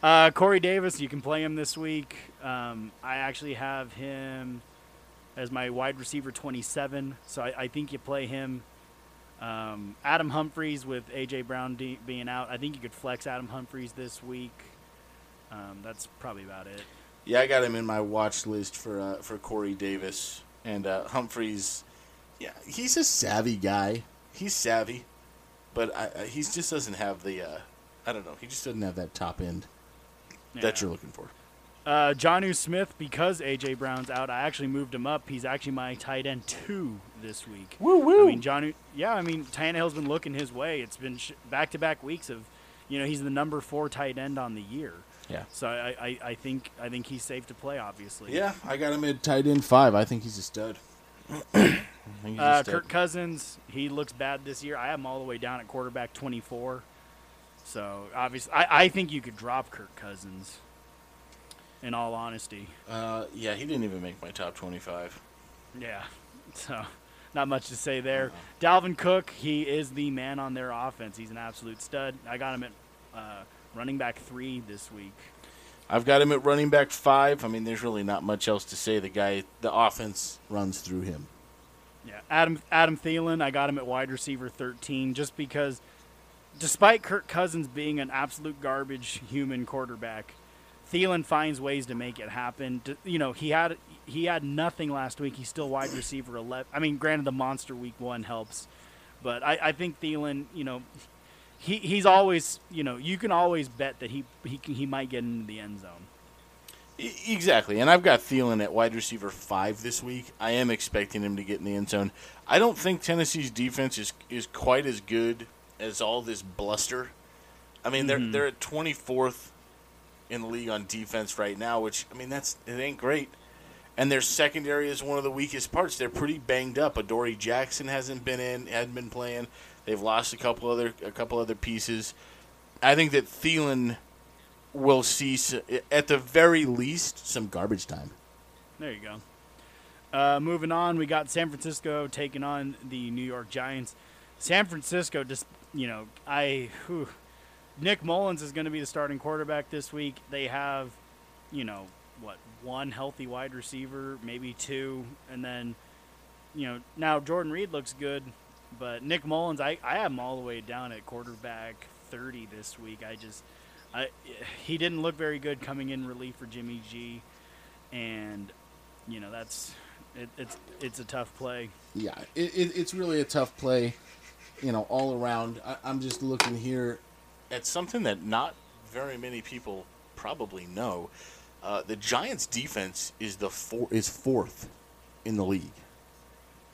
Uh, Corey Davis, you can play him this week. Um, I actually have him as my wide receiver 27, so I, I think you play him. Um, Adam Humphries with AJ Brown de- being out, I think you could flex Adam Humphries this week. Um, that's probably about it. yeah, I got him in my watch list for uh, for Corey Davis and uh, Humphries. Yeah, he's a savvy guy. He's savvy, but I, I, he just doesn't have the. Uh, I don't know. He just doesn't have that top end that you're looking for. Uh, Jonnu Smith, because AJ Brown's out, I actually moved him up. He's actually my tight end two this week. Woo woo. I mean, Jonnu, yeah, I mean Tannehill's been looking his way. It's been back to back weeks of, you know, he's the number four tight end on the year. yeah. So I, I, I think I think he's safe to play. Obviously. Yeah, I got him at tight end five. I think he's a stud. I think he's a Uh, stud. Kirk Cousins, he looks bad this year. I have him all the way down at quarterback 24. So obviously, I, I think you could drop Kirk Cousins. In all honesty. Uh, yeah, he didn't even make my top twenty-five. Yeah. So, not much to say there. Dalvin Cook, he is the man on their offense. He's an absolute stud. I got him at uh, running back three this week. I've got him at running back five. I mean, there's really not much else to say. The guy, the offense runs through him. Yeah. Adam Adam Thielen, I got him at wide receiver 13 just because despite Kirk Cousins being an absolute garbage human quarterback, Thielen finds ways to make it happen. You know, he had he had nothing last week. He's still wide receiver 11. I mean, granted the monster week 1 helps, but I, I think Thielen, you know, he he's always, you know, you can always bet that he he can, he might get into the end zone. Exactly, and I've got Thielen at wide receiver five this week. I am expecting him to get in the end zone. I don't think Tennessee's defense is is quite as good as all this bluster. I mean, they're mm-hmm. they're at 24th in the league on defense right now, which I mean that's it ain't great. And their secondary is one of the weakest parts. They're pretty banged up. Adoree Jackson hasn't been in, hadn't been playing. They've lost a couple other a couple other pieces. I think that Thielen will see, at the very least, some garbage time. There you go. Uh, moving on, we got San Francisco taking on the New York Giants. San Francisco, just you know, I whew, Nick Mullens is going to be the starting quarterback this week. They have, you know, what one healthy wide receiver, maybe two, and then, you know, now Jordan Reed looks good, but Nick Mullens, I I have him all the way down at quarterback thirty this week. I just, I he didn't look very good coming in relief for Jimmy G, and you know that's it, it's it's a tough play. Yeah, it, it, it's really a tough play, you know, all around. I, I'm just looking here at something that not very many people probably know. Uh, the Giants' defense is the four, is fourth in the league.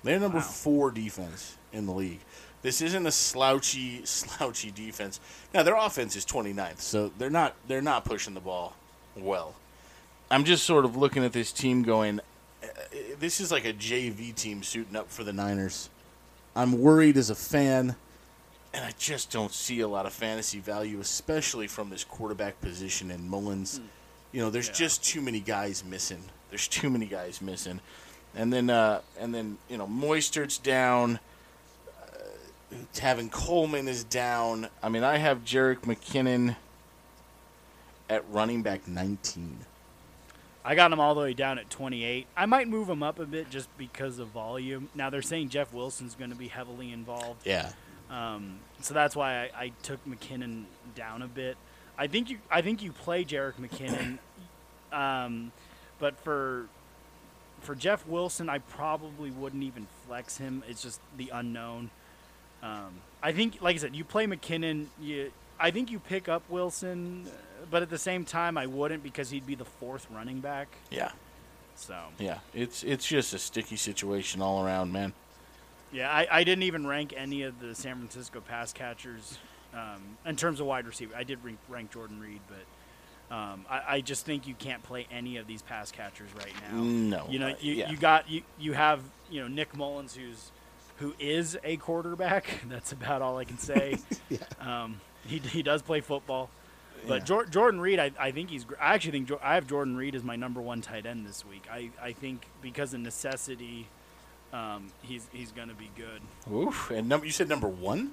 They're number Wow. four defense in the league. This isn't a slouchy slouchy defense. Now their offense is 29th, so they're not they're not pushing the ball well. I'm just sort of looking at this team going, uh, this is like a JV team suiting up for the Niners. I'm worried as a fan, and I just don't see a lot of fantasy value, especially from this quarterback position in Mullens. You know, there's Yeah. just too many guys missing. There's too many guys missing, and then uh, and then you know Mostert's down. Uh, Tevin Coleman is down. I mean, I have Jerick McKinnon at running back 19. I got him all the way down at 28. I might move him up a bit just because of volume. Now they're saying Jeff Wilson's going to be heavily involved, Yeah. Um, so that's why I, I took McKinnon down a bit. I think you I think you play Jerick McKinnon, um, but for for Jeff Wilson, I probably wouldn't even flex him. It's just the unknown. Um, I think, like I said, you play McKinnon. You, I think you pick up Wilson, but at the same time, I wouldn't because he'd be the fourth running back. Yeah. So Yeah. It's it's just a sticky situation all around, man. Yeah, I, I didn't even rank any of the San Francisco pass catchers um, in terms of wide receiver. I did rank, rank Jordan Reed, but um, I, I just think you can't play any of these pass catchers right now. No. You know, uh, you, yeah. you got you you have you know Nick Mullens who's who is a quarterback. That's about all I can say. Yeah. um, he he does play football, but Yeah. Jor- Jordan Reed, I, I think he's. I actually think Jo- I have Jordan Reed as my number one tight end this week. I, I think because of necessity, um, he's he's gonna be good. Oof. And number you said number one?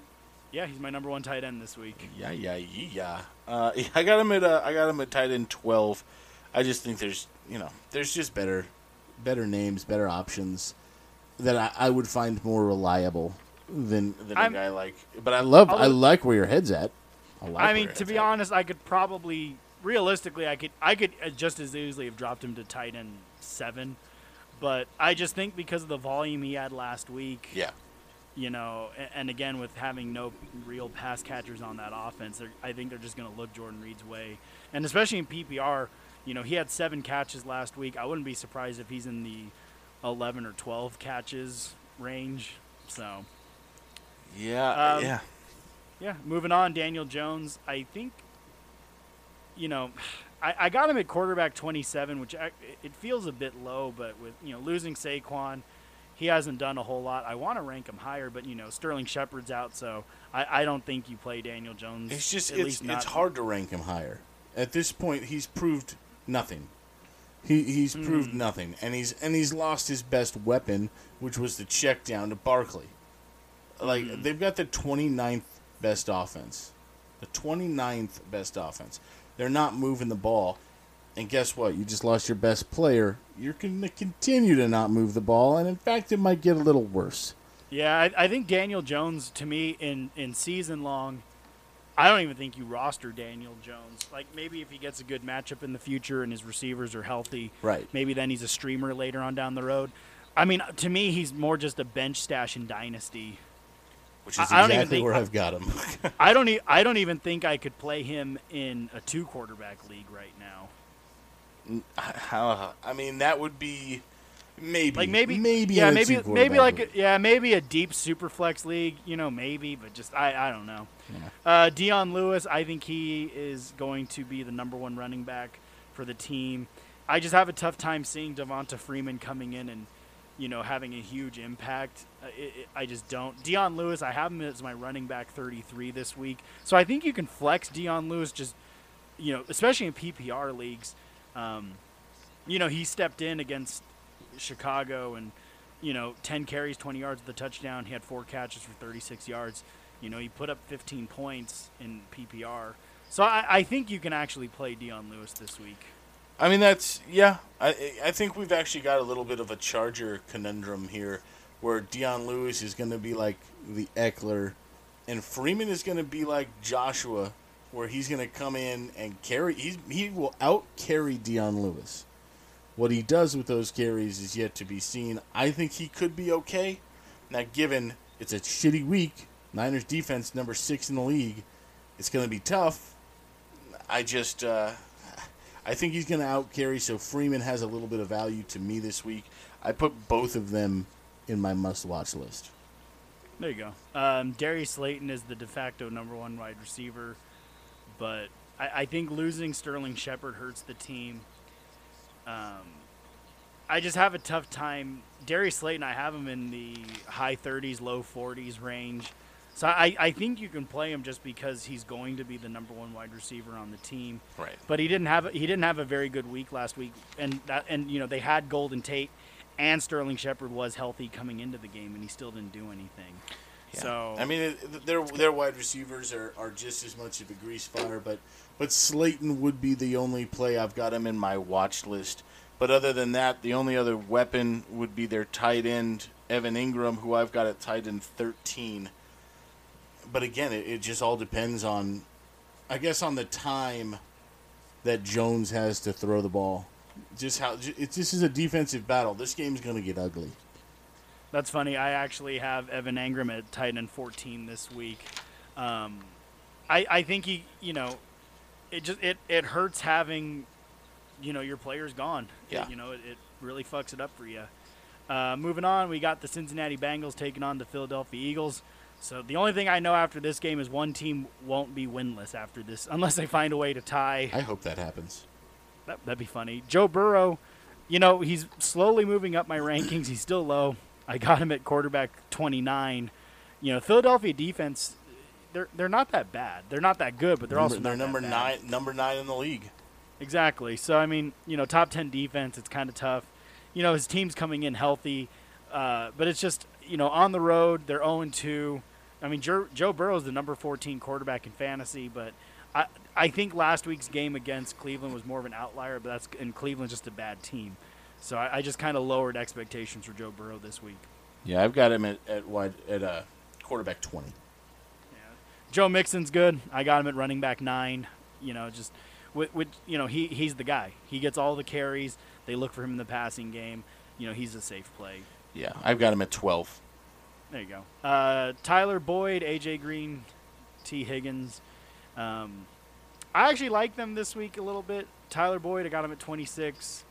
Yeah, he's my number one tight end this week. Yeah, yeah, yeah. Uh, I got him at uh, I got him at tight end twelve. I just think there's you know there's just better better names, better options that I, I would find more reliable than than a I'm- guy like. But I love I Although- like where your head's at. I, like I mean, to be at. honest, I could probably realistically, I could I could uh, just as easily have dropped him to tight end seven, but I just think because of the volume he had last week, yeah, you know, and again with having no real pass catchers on that offense, I think they're just going to look Jordan Reed's way, and especially in PPR, you know, he had seven catches last week. I wouldn't be surprised if he's in the eleven or twelve catches range. So yeah, Um, yeah. yeah, moving on, Daniel Jones. I think, you know, I, I got him at quarterback 27, which I, it feels a bit low, but with, you know, losing Saquon, he hasn't done a whole lot. I want to rank him higher, but, you know, Sterling Shepard's out, so I, I don't think you play Daniel Jones. It's just at it's least not, it's hard to rank him higher. At this point, he's proved nothing. He he's Hmm. proved nothing, and he's and he's lost his best weapon, which was the check down to Barkley. Like Hmm. they've got the 29th best offense, the 29th best offense. They're not moving the ball, and guess what? You just lost your best player. You're going to continue to not move the ball, and in fact, it might get a little worse. Yeah, I, I think Daniel Jones, to me, in, in season long, I don't even think you roster Daniel Jones. Like, maybe if he gets a good matchup in the future and his receivers are healthy, Right. maybe then he's a streamer later on down the road. I mean, to me, he's more just a bench stash in Dynasty. Which is I- I don't even exactly think- where I've got him. I don't. E- I don't even think I could play him in a two quarterback league right now. I mean, that would be maybe, Like maybe, maybe, yeah, maybe, maybe like, league. yeah, maybe a deep super flex league. You know, maybe, but just I, I don't know. Yeah. Uh, Dion Lewis, I think he is going to be the number one running back for the team. I just have a tough time seeing Devonta Freeman coming in and, you know, having a huge impact. Uh, it, it, I just don't. Dion Lewis, I have him as my running back 33 this week. So I think you can flex Dion Lewis. Just you know, especially in PPR leagues, um, you know, he stepped in against Chicago and you know, 10 carries, 20 yards a touchdown. He had four catches for 36 yards. You know, he put up 15 points in PPR. So I, I think you can actually play Dion Lewis this week. I mean, that's yeah. I I think we've actually got a little bit of a Charger conundrum here, where Dion Lewis is going to be like the Ekeler, and Freeman is going to be like Joshua, where he's going to come in and carry. He's, he will out carry Dion Lewis. What he does with those carries is yet to be seen. I think he could be okay. Now, given it's a shitty week, Niners defense number six in the league, it's going to be tough. I just, uh, I think he's going to out carry. So Freeman has a little bit of value to me this week. I put both of them in my must watch list. There you go. Um, Darius Slayton is the de facto number one wide receiver, but I, I think losing Sterling Shepard hurts the team. Um, I just have a tough time. Darius Slayton, I have him in the high 30s, low 40s range. So I, I think you can play him just because he's going to be the number one wide receiver on the team. Right. But he didn't have he didn't have a very good week last week, and that and you know they had Golden Tate, and Sterling Shepard was healthy coming into the game, and he still didn't do anything. Yeah. So I mean, it, their their wide receivers are, are just as much of a grease fire, but but Slayton would be the only play I've got him in my watch list. But other than that, the only other weapon would be their tight end Evan Engram, who I've got at tight end 13. But again, it, it just all depends on, I guess, on the time that Jones has to throw the ball. Just how it, this is a defensive battle. This game's going to get ugly. That's funny. I actually have Evan Engram at tight end 14 this week. Um, I I think he, you know, it just it, it hurts having you know your player's gone. Yeah. You know it, it, really fucks it up for you. Uh, moving on, we got the Cincinnati Bengals taking on the Philadelphia Eagles. So the only thing I know after this game is one team won't be winless after this, unless they find a way to tie. I hope that happens. That, that'd be funny. Joe Burrow, you know he's slowly moving up my rankings. He's still low. I got him at quarterback 29. You know Philadelphia defense, they're they're not that bad. They're not that good, but they're number, also they're number nine number nine in the league. Exactly. So I mean, you know, top ten defense, it's kind of tough. You know, his team's coming in healthy, uh, but it's just you know on the road they're zero oh two. I mean, Joe, Joe Burrow is the number fourteen quarterback in fantasy, but I I think last week's game against Cleveland was more of an outlier, but that's and Cleveland's just a bad team. So I, I just kind of lowered expectations for Joe Burrow this week. Yeah, I've got him at at wide at uh, quarterback twenty. Yeah. Joe Mixon's good. I got him at running back nine. You know, just with, with you know he he's the guy. He gets all the carries. They look for him in the passing game. You know he's a safe play. Yeah, I've got him at twelve. There you go. Uh, Tyler Boyd, AJ Green, Tee Higgins. Um, I actually like them this week a little bit. Tyler Boyd, I got him at 26.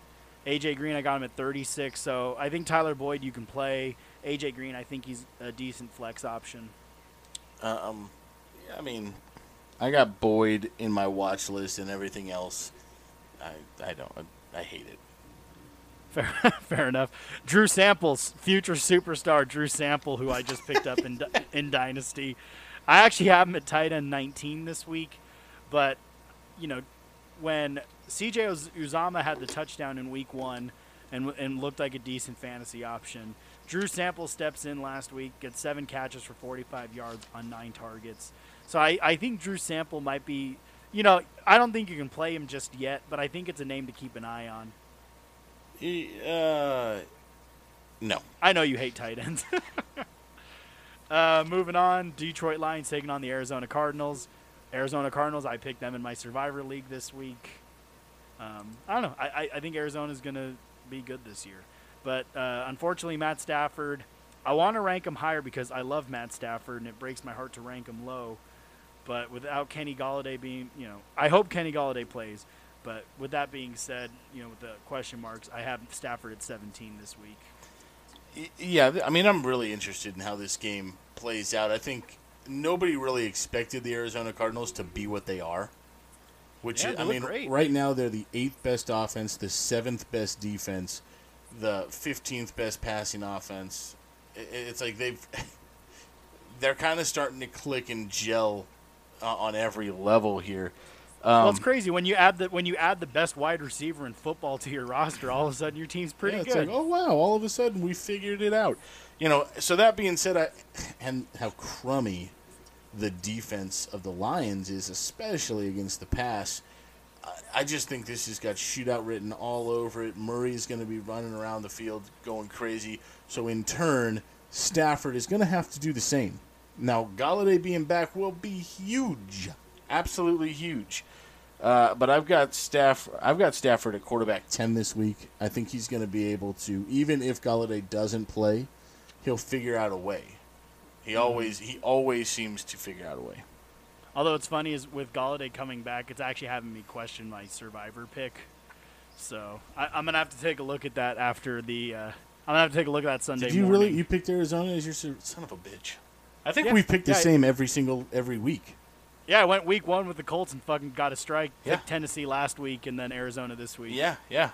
AJ Green, I got him at 36. So I think Tyler Boyd you can play. AJ Green, I think he's a decent flex option. Um, I mean, I got Boyd in my watch list and everything else. I I don't I, I hate it. Fair, fair enough. Drew Samples, future superstar Drew Sample, who I just picked up in in Dynasty. I actually have him at tight end 19 this week, but you know when CJ Uzomah had the touchdown in week one and and looked like a decent fantasy option. Drew Sample steps in last week, gets seven catches for 45 yards on nine targets. So I, I think Drew Sample might be, you know, I don't think you can play him just yet, but I think it's a name to keep an eye on. Uh, no. I know you hate tight ends. uh, moving on, Detroit Lions taking on the Arizona Cardinals. Arizona Cardinals, I picked them in my Survivor League this week. Um, I don't know. I, I think Arizona's going to be good this year. But uh, unfortunately, Matt Stafford, I want to rank him higher because I love Matt Stafford, and it breaks my heart to rank him low. But without Kenny Golladay being, you know, I hope Kenny Golladay plays. But with that being said, you know, with the question marks, I have Stafford at 17 this week. Yeah, I mean, I'm really interested in how this game plays out. I think nobody really expected the Arizona Cardinals to be what they are. Which yeah, I mean, great. right now they're the eighth best offense, the seventh best defense, the fifteenth best passing offense. It's like they've they're kind of starting to click and gel uh, on every level here. Well, Um, it's crazy when you add the when you add the best wide receiver in football to your roster. All of a sudden, your team's pretty yeah, it's good. like, oh wow! All of a sudden, we figured it out. You know. So that being said, I and how crummy the defense of the Lions is, especially against the pass. I- I just think this has got shootout written all over it. Murray's going to be running around the field going crazy. So in turn, Stafford is going to have to do the same. Now, Golladay being back will be huge, absolutely huge. Uh, but I've got Staff. I've got Stafford at quarterback ten this week. I think he's going to be able to, even if Golladay doesn't play, he'll figure out a way. He always he always seems to figure out a way. Although it's funny is with Golladay coming back, it's actually having me question my Survivor pick. So I, I'm gonna have to take a look at that after the. Uh, I'm gonna have to take a look at that Sunday Did you morning. really? You picked Arizona as your son of a bitch. I think Yeah. we've picked the Yeah. same every single every week. Yeah, I went week one with the Colts and fucking got a strike. Yeah. Picked Tennessee last week and then Arizona this week. Yeah, yeah.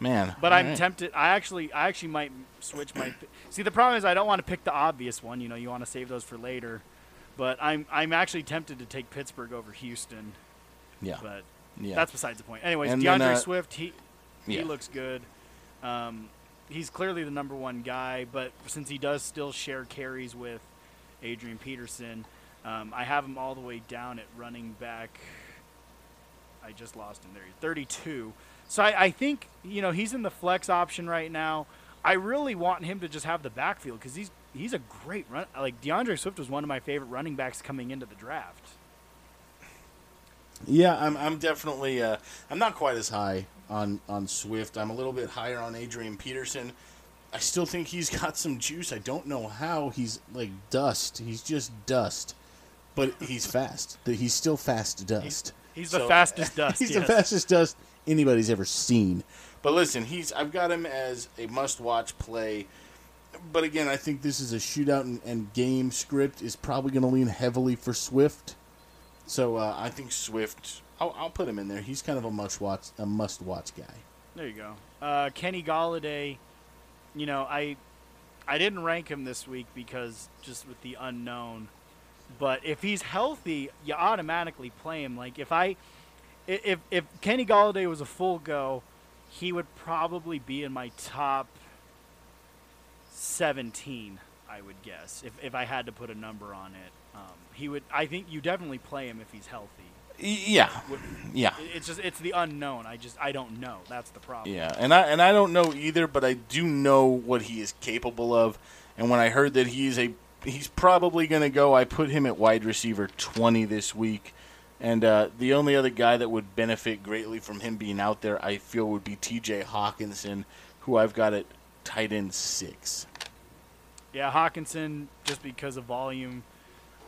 Man, But I'm right. tempted. I actually, I actually might switch my. See, the problem is I don't want to pick the obvious one. You know, you want to save those for later. But I'm, I'm actually tempted to take Pittsburgh over Houston. Yeah, But yeah. that's besides the point. Anyways, And DeAndre then, uh, Swift, he, yeah. he looks good. Um, he's clearly the number one guy. But since he does still share carries with Adrian Peterson, um, I have him all the way down at running back. I just lost him there. 32. So I, I think you know he's in the flex option right now. I really want him to just have the backfield because he's he's a great run. Like DeAndre Swift was one of my favorite running backs coming into the draft. Yeah, I'm. I'm definitely. Uh, I'm not quite as high on on Swift. I'm a little bit higher on Adrian Peterson. I still think he's got some juice. I don't know how he's like dust. He's just dust, but he's fast. He's still fast dust. He's the So- fastest dust. he's the fastest dust anybody's ever seen. But listen, he's. I've got him as a must-watch play. But again, I think this is a shootout and, and game script is probably going to lean heavily for Swift. So uh, I think Swift. I'll, I'll put him in there. He's kind of a must watch, a must watch guy. There you go. Uh, Kenny Golladay, you know, I I didn't rank him this week because just with the unknown. But if he's healthy, you automatically play him. Like if I if if Kenny Golladay was a full go, he would probably be in my top 17, I would guess. If if I had to put a number on it. Um, he would I think you definitely play him if he's healthy. Yeah, yeah, It's just it's the unknown. I just I don't know. That's the problem. yeah. And I and I don't know either, but I do know what he is capable of. And when I heard that he's a he's probably going to go, I put him at wide receiver 20 this week. And uh, the only other guy that would benefit greatly from him being out there, I feel, would be T.J. Hockenson, who I've got at tight end six. Yeah, Hockenson, just because of volume,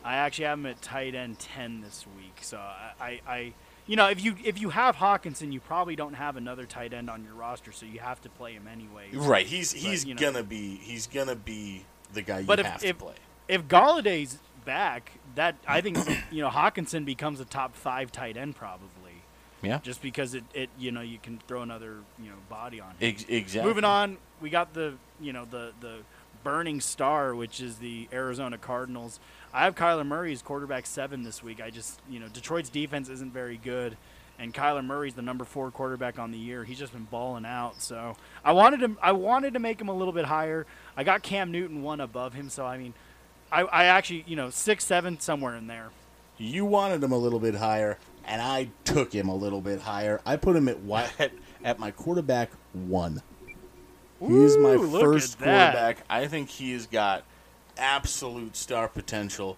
I actually have him at tight end ten this week. So I, I, I, you know, if you if you have Hockenson, you probably don't have another tight end on your roster, so you have to play him anyway. Right, he's he's you know. gonna be he's gonna be the guy you But if- have if- to play. If Golladay's back, that I think you know Hockenson becomes a top five tight end probably, Yeah, just because it, it you know you can throw another you know body on him. Ex- exactly. Moving on, we got the you know the the burning star, which is the Arizona Cardinals. I have Kyler Murray as quarterback seven this week. I just you know Detroit's defense isn't very good, and Kyler Murray's the number four quarterback on the year. He's just been balling out. So I wanted him. I wanted to make him a little bit higher. I got Cam Newton one above him. So I mean, I, I actually you know six seven somewhere in there. You wanted him a little bit higher, and I took him a little bit higher. I put him at wi- at, at my quarterback one. He is my Ooh, first at that. quarterback. I think he has got absolute star potential.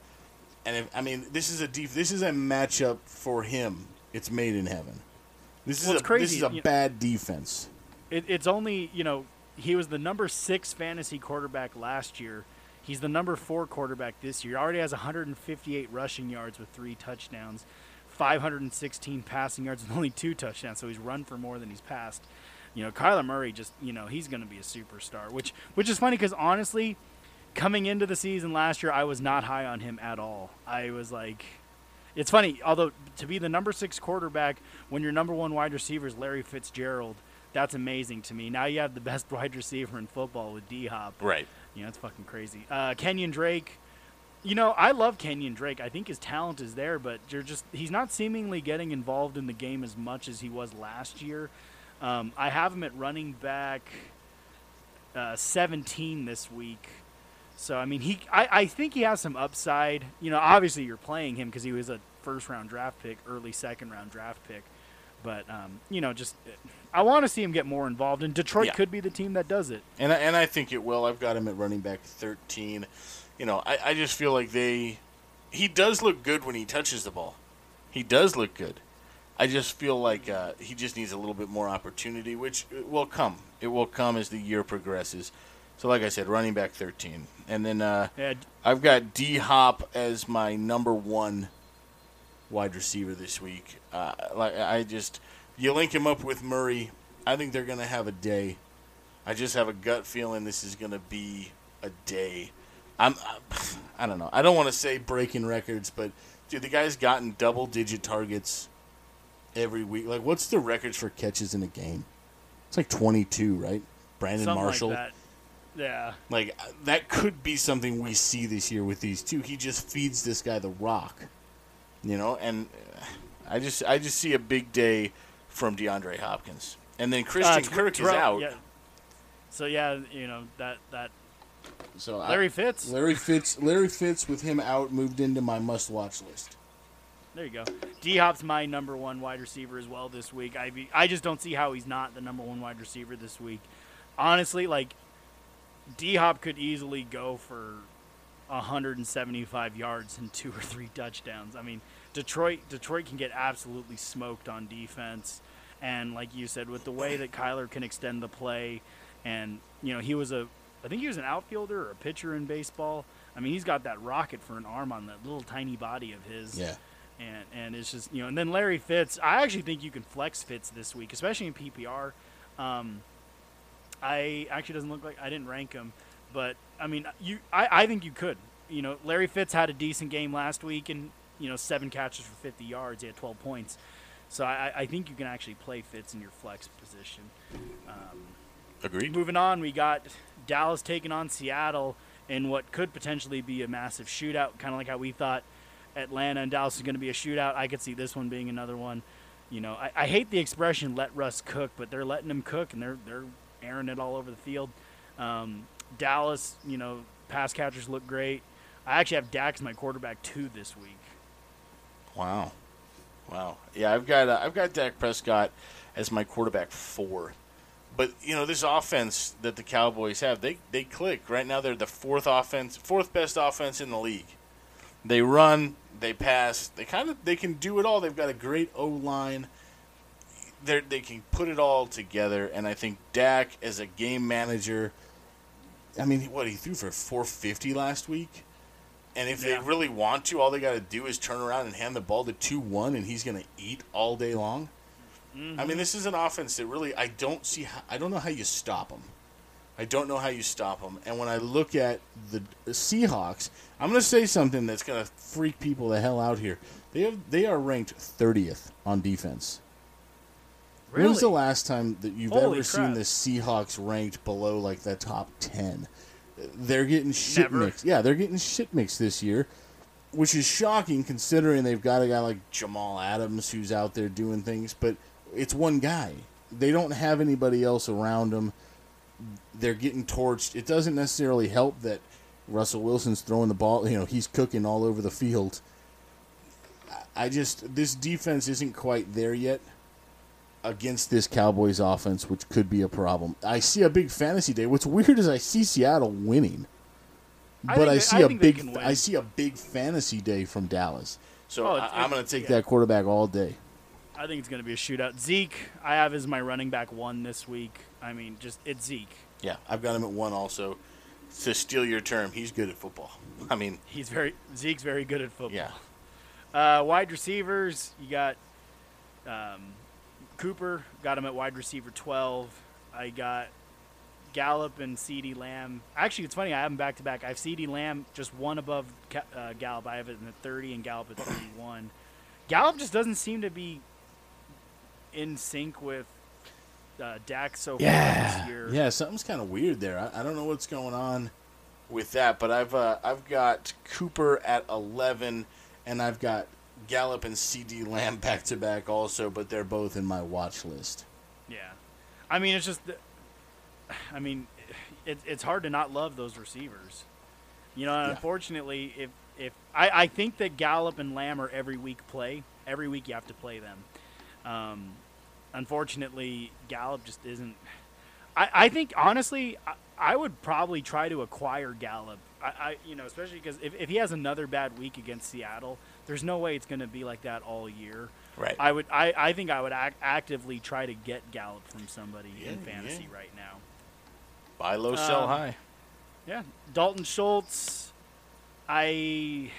And if, I mean, this is a def- this is a matchup for him. It's made in heaven. This is Well, a crazy, this is a you know- bad defense. It, it's only you know he was the number six fantasy quarterback last year. He's the number four quarterback this year. Already has 158 rushing yards with three touchdowns, 516 passing yards with only two touchdowns. So he's run for more than he's passed. You know, Kyler Murray just you know he's going to be a superstar. Which which is funny because honestly, coming into the season last year, I was not high on him at all. I was like. It's funny, although to be the number six quarterback when your number one wide receiver is Larry Fitzgerald, that's amazing to me. Now you have the best wide receiver in football with D Hop. Right. You know, it's fucking crazy. Uh, Kenyon Drake, you know, I love Kenyon Drake. I think his talent is there, but you're just he's not seemingly getting involved in the game as much as he was last year. Um, I have him at running back uh, 17 this week. So I mean, he I, I think he has some upside. You know, obviously you're playing him because he was a first round draft pick, early second round draft pick. But um, you know, just I want to see him get more involved, and Detroit Yeah. could be the team that does it. And I, and I think it will. I've got him at running back 13. You know, I, I just feel like they. He does look good when he touches the ball. He does look good. I just feel like uh, he just needs a little bit more opportunity, which will come. It will come as the year progresses. So, like I said, running back 13. And then uh, Yeah, I've got D Hop as my number one wide receiver this week. Uh, like I just, you link him up with Murray. I think they're going to have a day. I just have a gut feeling this is going to be a day. I'm, I don't know. I don't want to say breaking records, but dude, the guy's gotten double digit targets every week. Like, what's the records for catches in a game? It's like 22, right? Brandon something Marshall. like that. Yeah. Like that could be something we see this year with these two. He just feeds this guy the rock, you know. And uh, I just I just see a big day from DeAndre Hopkins, and then Christian Uh, Kirk is out. Yeah. So yeah, you know that that So I- Larry Fitz. Larry Fitz, Larry Fitz with him out moved into my must-watch list. There you go. D Hop's my number one wide receiver as well this week. I be, I just don't see how he's not the number one wide receiver this week. Honestly, like D Hop could easily go for 175 yards and two or three touchdowns. I mean, Detroit Detroit can get absolutely smoked on defense, and like you said, with the way that Kyler can extend the play, and you know he was a, I think he was an outfielder or a pitcher in baseball. I mean, he's got that rocket for an arm on that little tiny body of his Yeah, and and it's just you know, and then Larry Fitz. I actually think you can flex Fitz this week, especially in PPR. Um, I actually doesn't look like I didn't rank him, but I mean, you, I, I think you could. You know, Larry Fitz had a decent game last week, and you know, seven catches for 50 yards. He had 12 points, so I, I think you can actually play Fitz in your flex position. Um, agreed. Moving on, we got Dallas taking on Seattle in what could potentially be a massive shootout, kind of like how we thought Atlanta and Dallas is going to be a shootout. I could see this one being another one. You know, I, I hate the expression "let Russ cook," but they're letting him cook, and they're they're airing it all over the field. Um, Dallas, you know, pass catchers look great. I actually have Dak as my quarterback two this week. Wow, wow. Yeah, I've got uh, I've got Dak Prescott as my quarterback four. But you know this offense that the Cowboys have, they they click right now. They're the fourth offense, fourth best offense in the league. They run, they pass, they kind of they can do it all. They've got a great O line. They they can put it all together, and I think Dak as a game manager. I mean, what he threw for 450 last week. And if Yeah. they really want to, all they got to do is turn around and hand the ball to 2 1, and he's going to eat all day long. Mm-hmm. I mean, this is an offense that really, I don't see, how, I don't know how you stop them. I don't know how you stop them. And when I look at the Seahawks, I'm going to say something that's going to freak people the hell out here. They have, they are ranked 30th on defense. When was the last time that you've Holy ever seen the Seahawks ranked below like the top ten? They're getting shit Never. mixed. Yeah, they're getting shit mixed this year, which is shocking considering they've got a guy like Jamal Adams who's out there doing things, but it's one guy. They don't have anybody else around them. They're getting torched. It doesn't necessarily help that Russell Wilson's throwing the ball. You know, he's cooking all over the field. I just this defense isn't quite there yet against this Cowboys offense, which could be a problem. I see a big fantasy day. What's weird is I see Seattle winning, I but I they- see I a big. I see a big fantasy day from Dallas. So Oh, I, I'm going to take yeah. that quarterback all day. I think it's going to be a shootout. Zeke, I have as my running back one this week. I mean, just it's Zeke. Yeah, I've got him at one also. To steal your term, he's good at football. I mean, He's very Zeke's very good at football. yeah, Uh, wide receivers, you got um, Cooper, got him at wide receiver 12. I got Gallup and CeeDee Lamb. Actually, it's funny. I have them back to back. I have CeeDee Lamb just one above uh, Gallup. I have it in the 30 and Gallup at 31. Gallup just doesn't seem to be in sync with uh, Dak so far this year. yeah. Something's kind of weird there. I, I don't know what's going on with that. But I've uh, I've got Cooper at eleven, and I've got Gallup and CeeDee Lamb back to back also, but they're both in my watch list. Yeah, I mean it's just, I mean, it, it's hard to not love those receivers. You know, Yeah. unfortunately, if if I, I think that Gallup and Lamb are every week play. Every week you have to play them. Um, unfortunately, Gallup just isn't. I, I think honestly, I, I would probably try to acquire Gallup. I, I you know, especially because if, if he has another bad week against Seattle, there's no way it's going to be like that all year. Right. I would. I, I think I would ac actively try to get Gallup from somebody in fantasy yeah. right now. Buy low, sell Um, high. Yeah, Dalton Schultz. I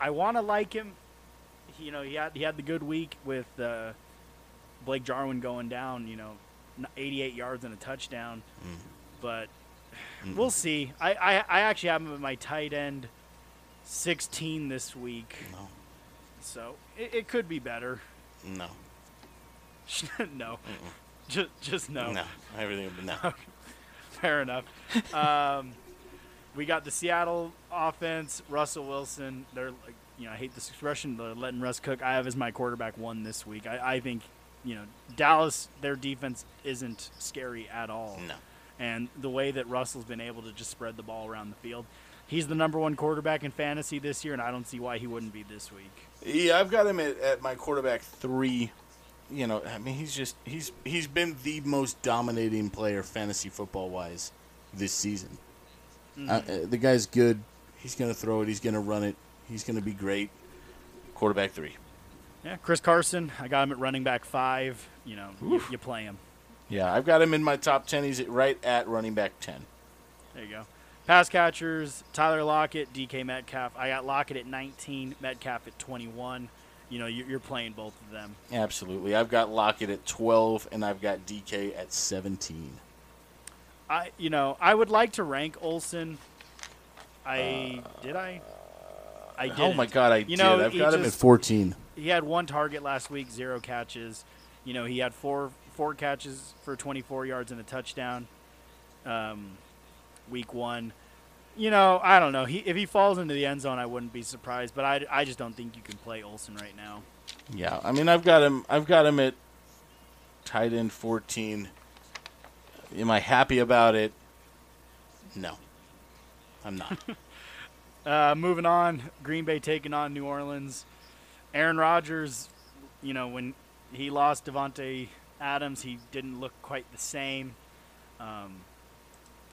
I want to like him. He, you know, he had he had the good week with uh, Blake Jarwin going down. You know, n- 88 yards and a touchdown. Mm. But we'll see. I, I I actually have him at my tight end, 16 this week. No, So it, it could be better. no, no, just just no. no. Everything, no. Fair enough. Um, we got the Seattle offense. Russell Wilson. They're like, you know, I hate this expression. They're letting Russ cook. I have as my quarterback one this week. I, I think, you know, Dallas. Their defense isn't scary at all. No. And the way that Russell's been able to just spread the ball around the field, he's the number one quarterback in fantasy this year, and I don't see why he wouldn't be this week. Yeah, I've got him at, at my quarterback three. You know, I mean, he's just he's he's been the most dominating player fantasy football wise this season. Uh, uh, the guy's good. He's gonna throw it. He's gonna run it. He's gonna be great. Quarterback three. Yeah, Chris Carson. I got him at running back five. You know, you, you play him. Yeah, I've got him in my top ten. He's right at running back ten. There you go. Pass catchers, Tyler Lockett, DK Metcalf. I got Lockett at 19, Metcalf at 21. You know, you're, you're playing both of them. Absolutely. I've got Lockett at twelve, and I've got DK at seventeen. I, you know, I would like to rank Olsen. I did I. I did. Oh my God, I You did. know, I've got him at fourteen. He had one target last week, zero catches. You know, he had four four catches for 24 yards and a touchdown. Um, week one. You know, I don't know. He if he falls into the end zone, I wouldn't be surprised. But I, I just don't think you can play Olsen right now. Yeah, I mean, I've got him. I've got him at tight end fourteen. Am I happy about it? No, I'm not. Uh, moving on, Green Bay taking on New Orleans. Aaron Rodgers, you know, when he lost Davante Adams, he didn't look quite the same. Um,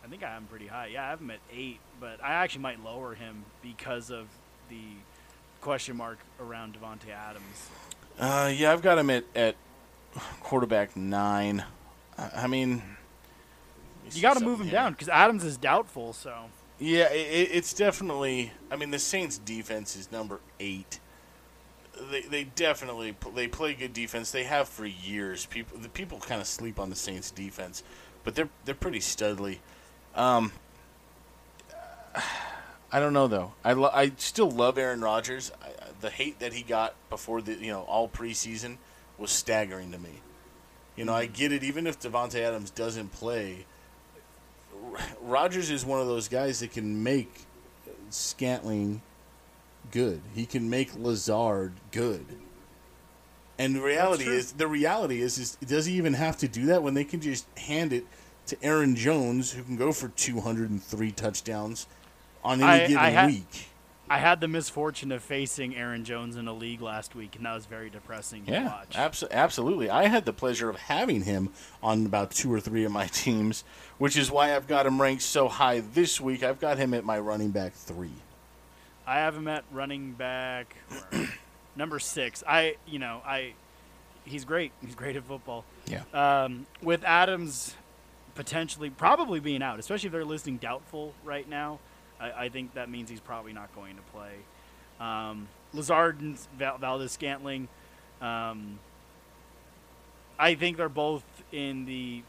I think I have him pretty high. Yeah, I have him at eight, but I actually might lower him because of the question mark around Davante Adams. uh, yeah, I've got him at, at quarterback nine. I, I mean, You got to move him yeah. down because Adams is doubtful. So Yeah, it, it's definitely. I mean, the Saints' defense is number eight. They they definitely they play good defense. They have for years. People the people kind of sleep on the Saints' defense, but they're they're pretty studly. Um, I don't know though. I lo- I still love Aaron Rodgers. I, the hate that he got before the you know all preseason was staggering to me. You know, I get it. Even if Davante Adams doesn't play, Rodgers is one of those guys that can make Scantling good. He can make Lazard good. And the reality is, the reality is, is does he even have to do that when they can just hand it to Aaron Jones, who can go for 203 touchdowns on any I- given I ha- week? I had the misfortune of facing Aaron Jones in a league last week, and that was very depressing to Yeah, watch. abso- absolutely. I had the pleasure of having him on about two or three of my teams, which is why I've got him ranked so high this week. I've got him at my running back three. I have him at running back number six. I, you know, I, he's great. He's great at football. Yeah. Um, with Adams potentially, probably being out, especially if they're listing doubtful right now, I, I think that means he's probably not going to play. Um, Lazard and Val- Valdes Scantling, um, I think they're both in the.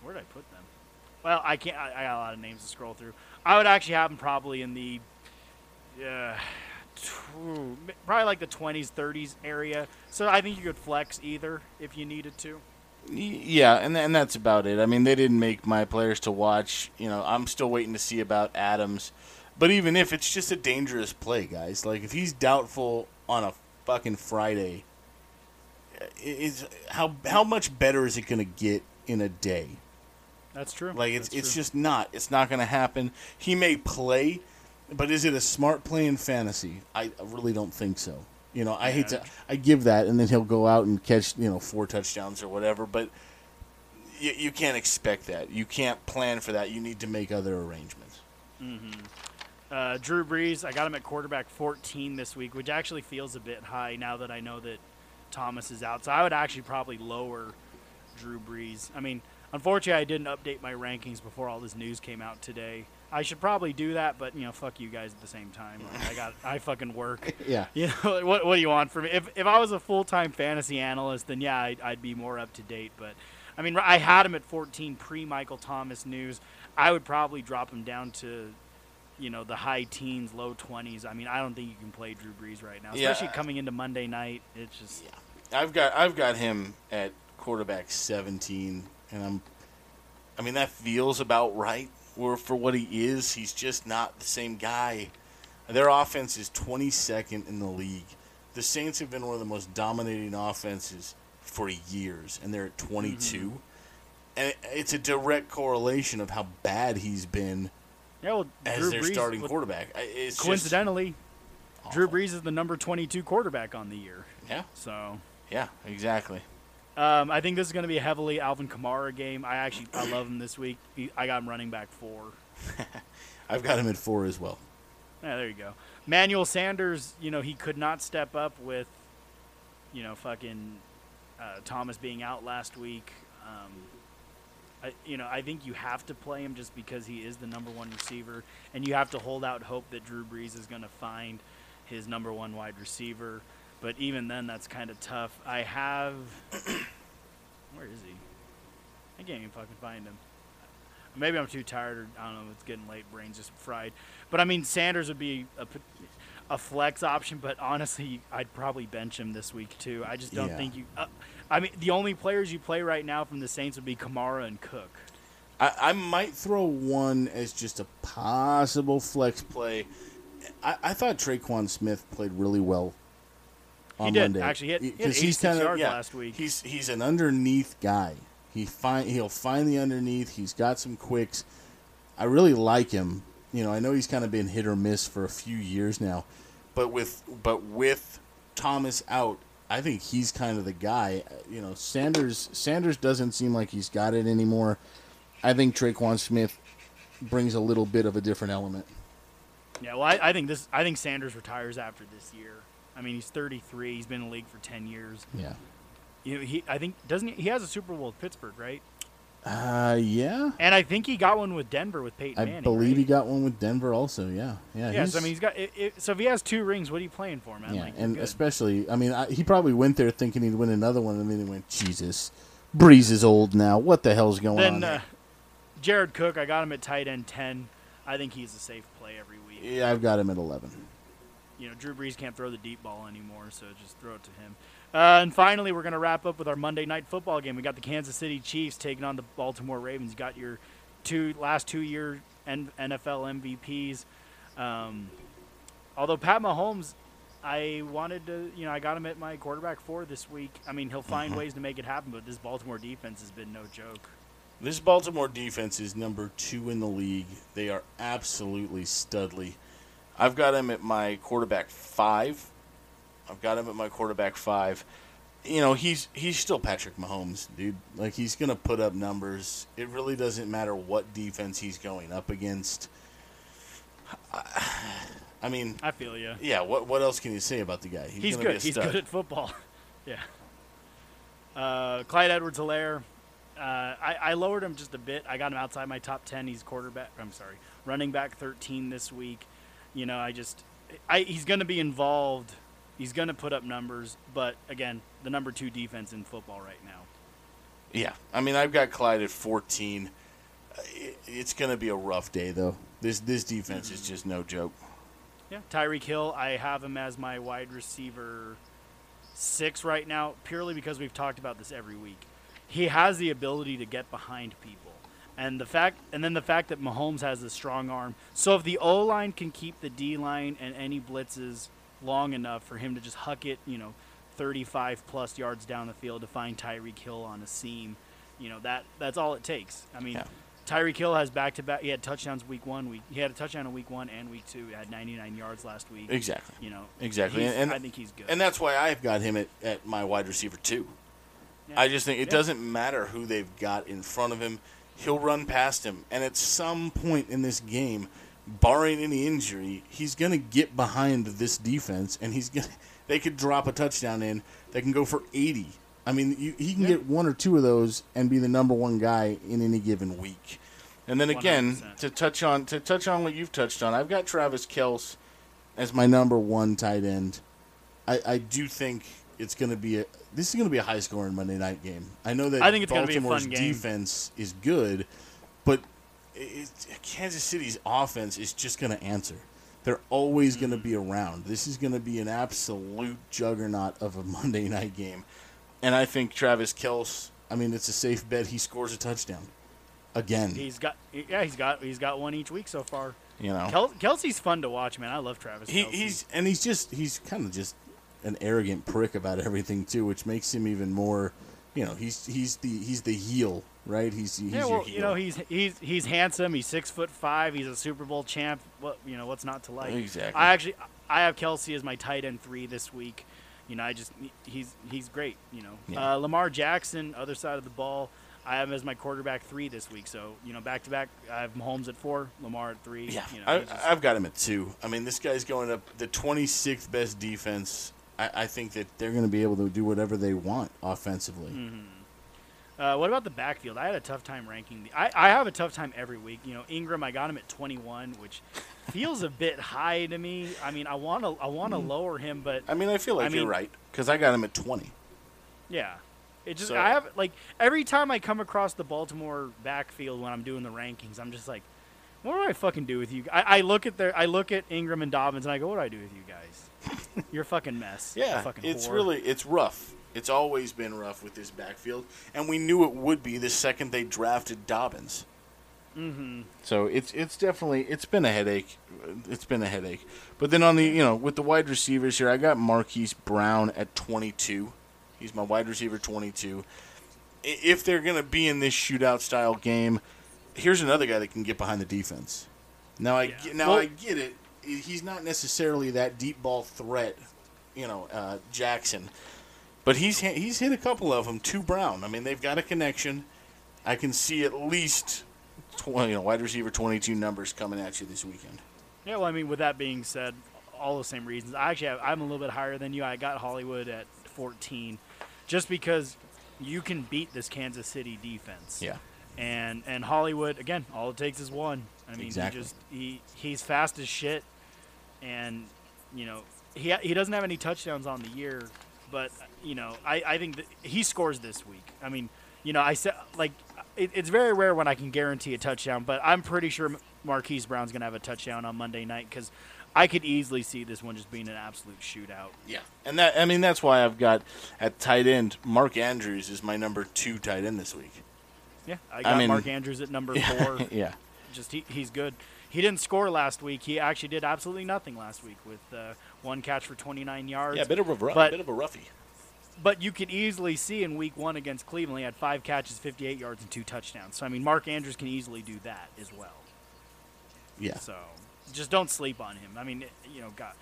Where did I put them? Well, I can't. I, I got a lot of names to scroll through. I would actually have them probably in the tw- probably like the 20s, 30s area. So I think you could flex either if you needed to. Yeah, and and that's about it. I mean, they didn't make my players to watch. You know, I'm still waiting to see about Adams. But even if it's just a dangerous play, guys, like if he's doubtful on a fucking Friday, is how how much better is it going to get in a day? That's true. Like it's That's it's true. just not. It's not going to happen. He may play, but is it a smart play in fantasy? I really don't think so. You know, I hate to I give that, and then he'll go out and catch you know four touchdowns or whatever. But you, you can't expect that. You can't plan for that. You need to make other arrangements. Uh, Drew Brees, I got him at quarterback 14 this week, which actually feels a bit high now that I know that Thomas is out. So I would actually probably lower Drew Brees. I mean, unfortunately, I didn't update my rankings before all this news came out today. I should probably do that, but you know, fuck you guys at the same time. Like, I got, I fucking work. Yeah. You know, what, what do you want from me? If, if I was a full time fantasy analyst, then yeah, I'd, I'd be more up to date. But I mean, I had him at 14 pre Michael Thomas news. I would probably drop him down to, you know, the high teens, low 20s. I mean, I don't think you can play Drew Brees right now, Yeah. especially coming into Monday night. It's just, Yeah. I've got I've got him at quarterback 17, and I'm. I mean, that feels about right. Or for what he is, he's just not the same guy. Their offense is 22nd in the league. The Saints have been one of the most dominating offenses for years, and they're at 22. Mm-hmm. And it's a direct correlation of how bad he's been yeah, well, as Drew their Brees, starting quarterback. It's Coincidentally, Drew. Brees is the number 22 quarterback on the year. Yeah, So. yeah, exactly. Um, I think this is going to be a heavily Alvin Kamara game. I actually I love him this week. He, I got him running back four. I've got him at four as well. Yeah, there you go. Emmanuel Sanders, you know, he could not step up with, you know, fucking uh, Thomas being out last week. Um, I, you know, I think you have to play him just because he is the number one receiver, and you have to hold out hope that Drew Brees is going to find his number one wide receiver. But even then, that's kind of tough. I have. where is he? I can't even fucking find him. Maybe I'm too tired, or I don't know. It's getting late. Brain's just fried. But I mean, Sanders would be a flex option. But honestly, I'd probably bench him this week too. I just don't Yeah. think you. Uh, I mean, the only players you play right now from the Saints would be Kamara and Cook. I, I might throw one as just a possible flex play. I, I thought Tre'Quan Smith played really well on He did, Monday. actually. He had- he had 'Cause 86 kinda- yards last week. He's he's an underneath guy. He find he'll find the underneath. He's got some quicks. I really like him. You know, I know he's kind of been hit or miss for a few years now, but with but with Thomas out, I think he's kind of the guy. You know, Sanders Sanders doesn't seem like he's got it anymore. I think Tre'Quan Smith brings a little bit of a different element. Yeah, well, I, I think this. I think Sanders retires after this year. I mean, he's 33. He's been in the league for 10 years. Yeah. You know, he, I think doesn't he, he has a Super Bowl with Pittsburgh, right? Uh, yeah. And I think he got one with Denver with Peyton I Manning. believe right? he got one with Denver also. Yeah. Yeah. Yes, I mean he's got. It, it, so if he has two rings, what are you playing for, man? Yeah, like, and especially, I mean, I, he probably went there thinking he'd win another one, and then he went, Jesus, Brees is old now. What the hell's going on? then uh, Jared Cook, I got him at tight end 10. I think he's a safe play every week. yeah, I've got him at 11. You know, Drew Brees can't throw the deep ball anymore, so just throw it to him. Uh, and finally, we're going to wrap up with our Monday night football game. We got the Kansas City Chiefs taking on the Baltimore Ravens. You got your two last two year NFL MVPs. Um, although Pat Mahomes, I wanted to, you know, I got him at my quarterback four this week. I mean, he'll find Mm-hmm. ways to make it happen, but this Baltimore defense has been no joke. This Baltimore defense is number two in the league. They are absolutely studly. I've got him at my quarterback five. I've got him at my quarterback five. You know, he's he's still Patrick Mahomes, dude. Like he's gonna put up numbers. It really doesn't matter what defense he's going up against. I mean, I feel you. yeah. What what else can you say about the guy? He's, be good. He's good at football. yeah. Uh, Clyde Edwards-Helaire. Uh, I, I lowered him just a bit. I got him outside my top 10. He's quarterback. I'm sorry. Running back 13 this week. You know, I just. I, he's going to be involved. He's going to put up numbers. But again, the number two defense in football right now. Yeah, I mean, I've got Clyde at 14. Uh, It's going to be a rough day, though. This this defense is just no joke. Yeah. Tyreek Hill, I have him as my wide receiver six right now, purely because we've talked about this every week. he has the ability to get behind people. And the fact, and then the fact that Mahomes has a strong arm. So if the O line can keep the D line and any blitzes long enough for him to just huck it, you know, 35 plus yards down the field to find Tyreek Hill on a seam, you know that that's all it takes. I mean, Yeah. Tyreek Hill has back to back. He had touchdowns week one. Week he had a touchdown in week one and week two. He had 99 yards last week. Exactly. You know, Exactly. And- I think he's good. And that's why I've got him at, at my wide receiver too. Yeah. I just think it Yeah. doesn't matter who they've got in front of him. He'll run past him, and at some point in this game, barring any injury, he's going to get behind this defense, and he's going. They could drop a touchdown in. They can go for eighty. I mean, you, he can Yeah. get one or two of those and be the number one guy in any given week. And then again, 100%. to touch on to touch on what you've touched on, I've got Travis Kelce as my number one tight end. I, I do think it's going to be a this is going to be a high scoring Monday night game. I know that I think it's gonna be a Baltimore's fun game. defense is good, but it, Kansas City's offense is just going to answer. They're always going to be mm-hmm. around. This is going to be an absolute juggernaut of a Monday night game, and I think Travis Kelce. I mean, it's a safe bet he scores a touchdown again. he's got yeah he's got he's got one each week so far. you know, Kel- Kelce's fun to watch, man. I love Travis. He, Kelce. he's and he's just he's kind of just an arrogant prick about everything too, which makes him even more. You know, he's he's the he's the heel, right? He's he's yeah, well, heel. you know, he's he's he's handsome. He's six foot five. He's a Super Bowl champ. What you know, what's not to like? Exactly. I actually I have Kelce as my tight end three this week. You know, I just he's he's great. You know, Yeah. uh, Lamar Jackson, other side of the ball. I have him as my quarterback three this week. So you know, back to back, I have Mahomes at four, Lamar at three. yeah, you know, I, just- I've got him at two. I mean, this guy's going up the 26th best defense. I, I think that they're going to be able to do whatever they want offensively. Mm-hmm. Uh, what about the backfield? I had a tough time ranking. The, I, I have a tough time every week. You know, Ingram, I got him at 21, which feels a bit high to me. I mean, I want to I want to Mm-hmm. lower him, but I mean, I feel like I mean- you're right because I got him at 20. yeah, it just So- I have like every time I come across the Baltimore backfield when I'm doing the rankings, I'm just like, what do I fucking do with you? I, I look at their I look at Ingram and Dobbins and I go, what do I do with you guys? You're a fucking mess. You're a Yeah, fucking it's whore. really it's rough. It's always been rough with this backfield, and we knew it would be the second they drafted Dobbins. Mm-hmm. So it's it's definitely it's been a headache. It's been a headache. But then on the you know with the wide receivers here, I got Marquise Brown at 22. He's my wide receiver 22. If they're gonna be in this shootout style game, here's another guy that can get behind the defense. Now I Yeah. now Well- I get it. He's not necessarily that deep ball threat, you know, uh, Jackson. But he's he's hit a couple of them to Brown. I mean, they've got a connection. I can see at least tw- you know wide receiver 22 numbers coming at you this weekend. Yeah, well, I mean, with that being said, all the same reasons. I actually have, I'm a little bit higher than you. I got Hollywood at 14, just because you can beat this Kansas City defense. Yeah. And and Hollywood again, all it takes is one. I mean, Exactly. he just he he's fast as shit, and you know he he doesn't have any touchdowns on the year, but you know I I think that he scores this week. I mean, you know I said like it, it's very rare when I can guarantee a touchdown, but I'm pretty sure Marquise Brown's gonna have a touchdown on Monday night because I could easily see this one just being an absolute shootout. Yeah, and that I mean that's why I've got at tight end Mark Andrews is my number two tight end this week. Yeah, I got mean- Mark Andrews at number four. yeah, just he, he's good. He didn't score last week. He actually did absolutely nothing last week with uh, one catch for 29 yards. yeah, a bit of a rough, But- bit of a roughie. But you could easily see in week one against Cleveland, he had five catches, 58 yards, and two touchdowns. So I mean, Mark Andrews can easily do that as well. Yeah, So just don't sleep on him. I mean, you know, God,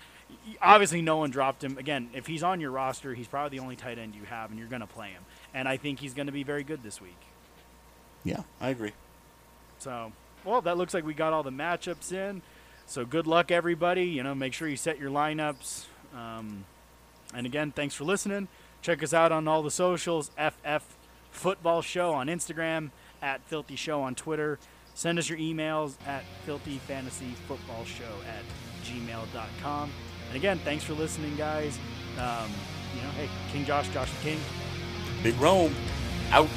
obviously no one dropped him. Again, if he's on your roster, he's probably the only tight end you have, and you're going to play him. And I think he's going to be very good this week. yeah, I agree. So, well, that looks like we got all the matchups in. So good luck, everybody. You know, make sure you set your lineups. Um, and again, thanks for listening. Check us out on all the socials. FF Football Show on Instagram, at Filthy Show on Twitter. Send us your emails at filthyfantasyfootballshow at gmail.com. And again, thanks for listening, guys. Um, you know, hey, King Josh, Josh the King. Big Rome out.